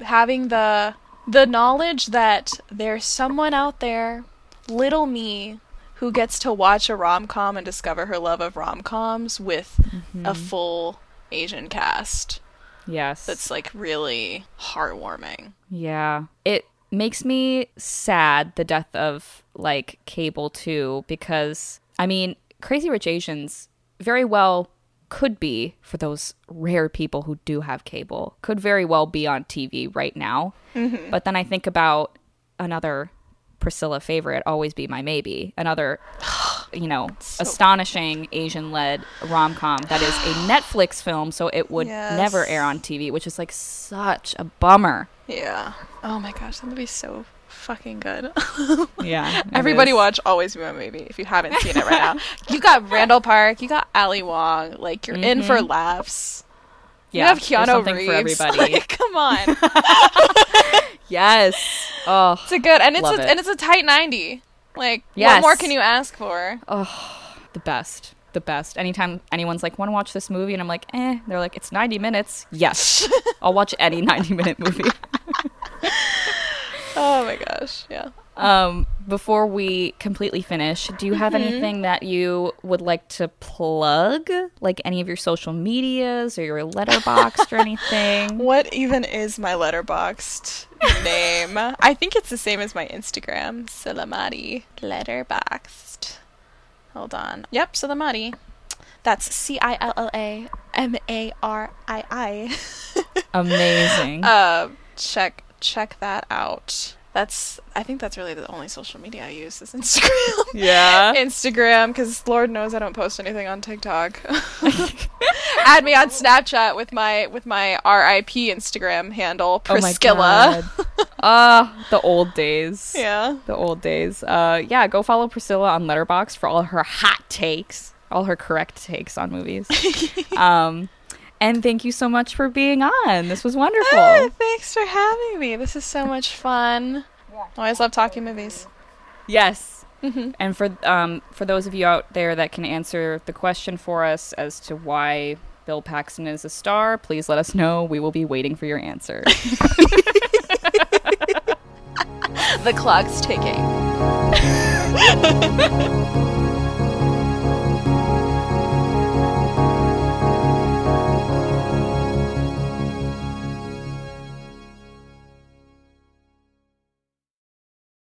having the the knowledge that there's someone out there little me who gets to watch a rom-com and discover her love of rom-coms with Mm-hmm. a full Asian cast yes. that's like really heartwarming. Yeah. It makes me sad the death of like cable too because I mean, Crazy Rich Asians very well could be for those rare people who do have cable. Could very well be on TV right now. Mm-hmm. But then I think about another Pricilla favorite, Always Be My Maybe, another <gasps> <gasps> oh, you know, astonishing Asian-led rom-com that is a <gasps> Netflix film, so it would Yes. never air on TV, which is like such a bummer. Yeah. Oh my gosh, that would be so fucking good. <laughs> Yeah. <laughs> Everybody is. watch Always Be My Maybe if you haven't seen it right now. <laughs> You got Randall Park, you got Ali Wong, like you're in for laughs. Mm-hmm. Yeah, you have Keanu something Reeves. for everybody. Like, come on. yes. Oh, It's a good and it's a, it. and it's a tight 90. Like what more can you ask for? Oh, the best. The best. Anytime anyone's like, want to watch this movie? And I'm like, eh. They're like, it's 90 minutes. Yes. <laughs> I'll watch any 90 minute movie. <laughs> Oh my gosh. Yeah. Um, before we completely finish, do you have anything that you would like to plug? Like any of your social medias or your Letterboxd or anything? <laughs> What even is my Letterboxd name? <laughs> I think it's the same as my Instagram. cillamarii. Letterboxd. Hold on. Yep, cillamarii. That's C I L L A M A R I I. <laughs> Amazing. Uh, check check that out. That's I think that's really the only social media I use is Instagram. <laughs> yeah. <laughs> Instagram, because Lord knows I don't post anything on TikTok. <laughs> Add me on Snapchat with my with my RIP Instagram handle, Pricilla. Oh my god. Ah, the old days. yeah. The old days. Uh, yeah, go follow Pricilla on Letterbox for all her hot takes, all her correct takes on movies. um, and thank you so much for being on. This was wonderful. Ah, thanks for having me. This is so much fun. I always love talking movies. Yes. Mm-hmm. And for um for those of you out there that can answer the question for us as to why Bill Paxton is a star, please let us know. We will be waiting for your answer. <laughs> <laughs> The clock's ticking. <laughs>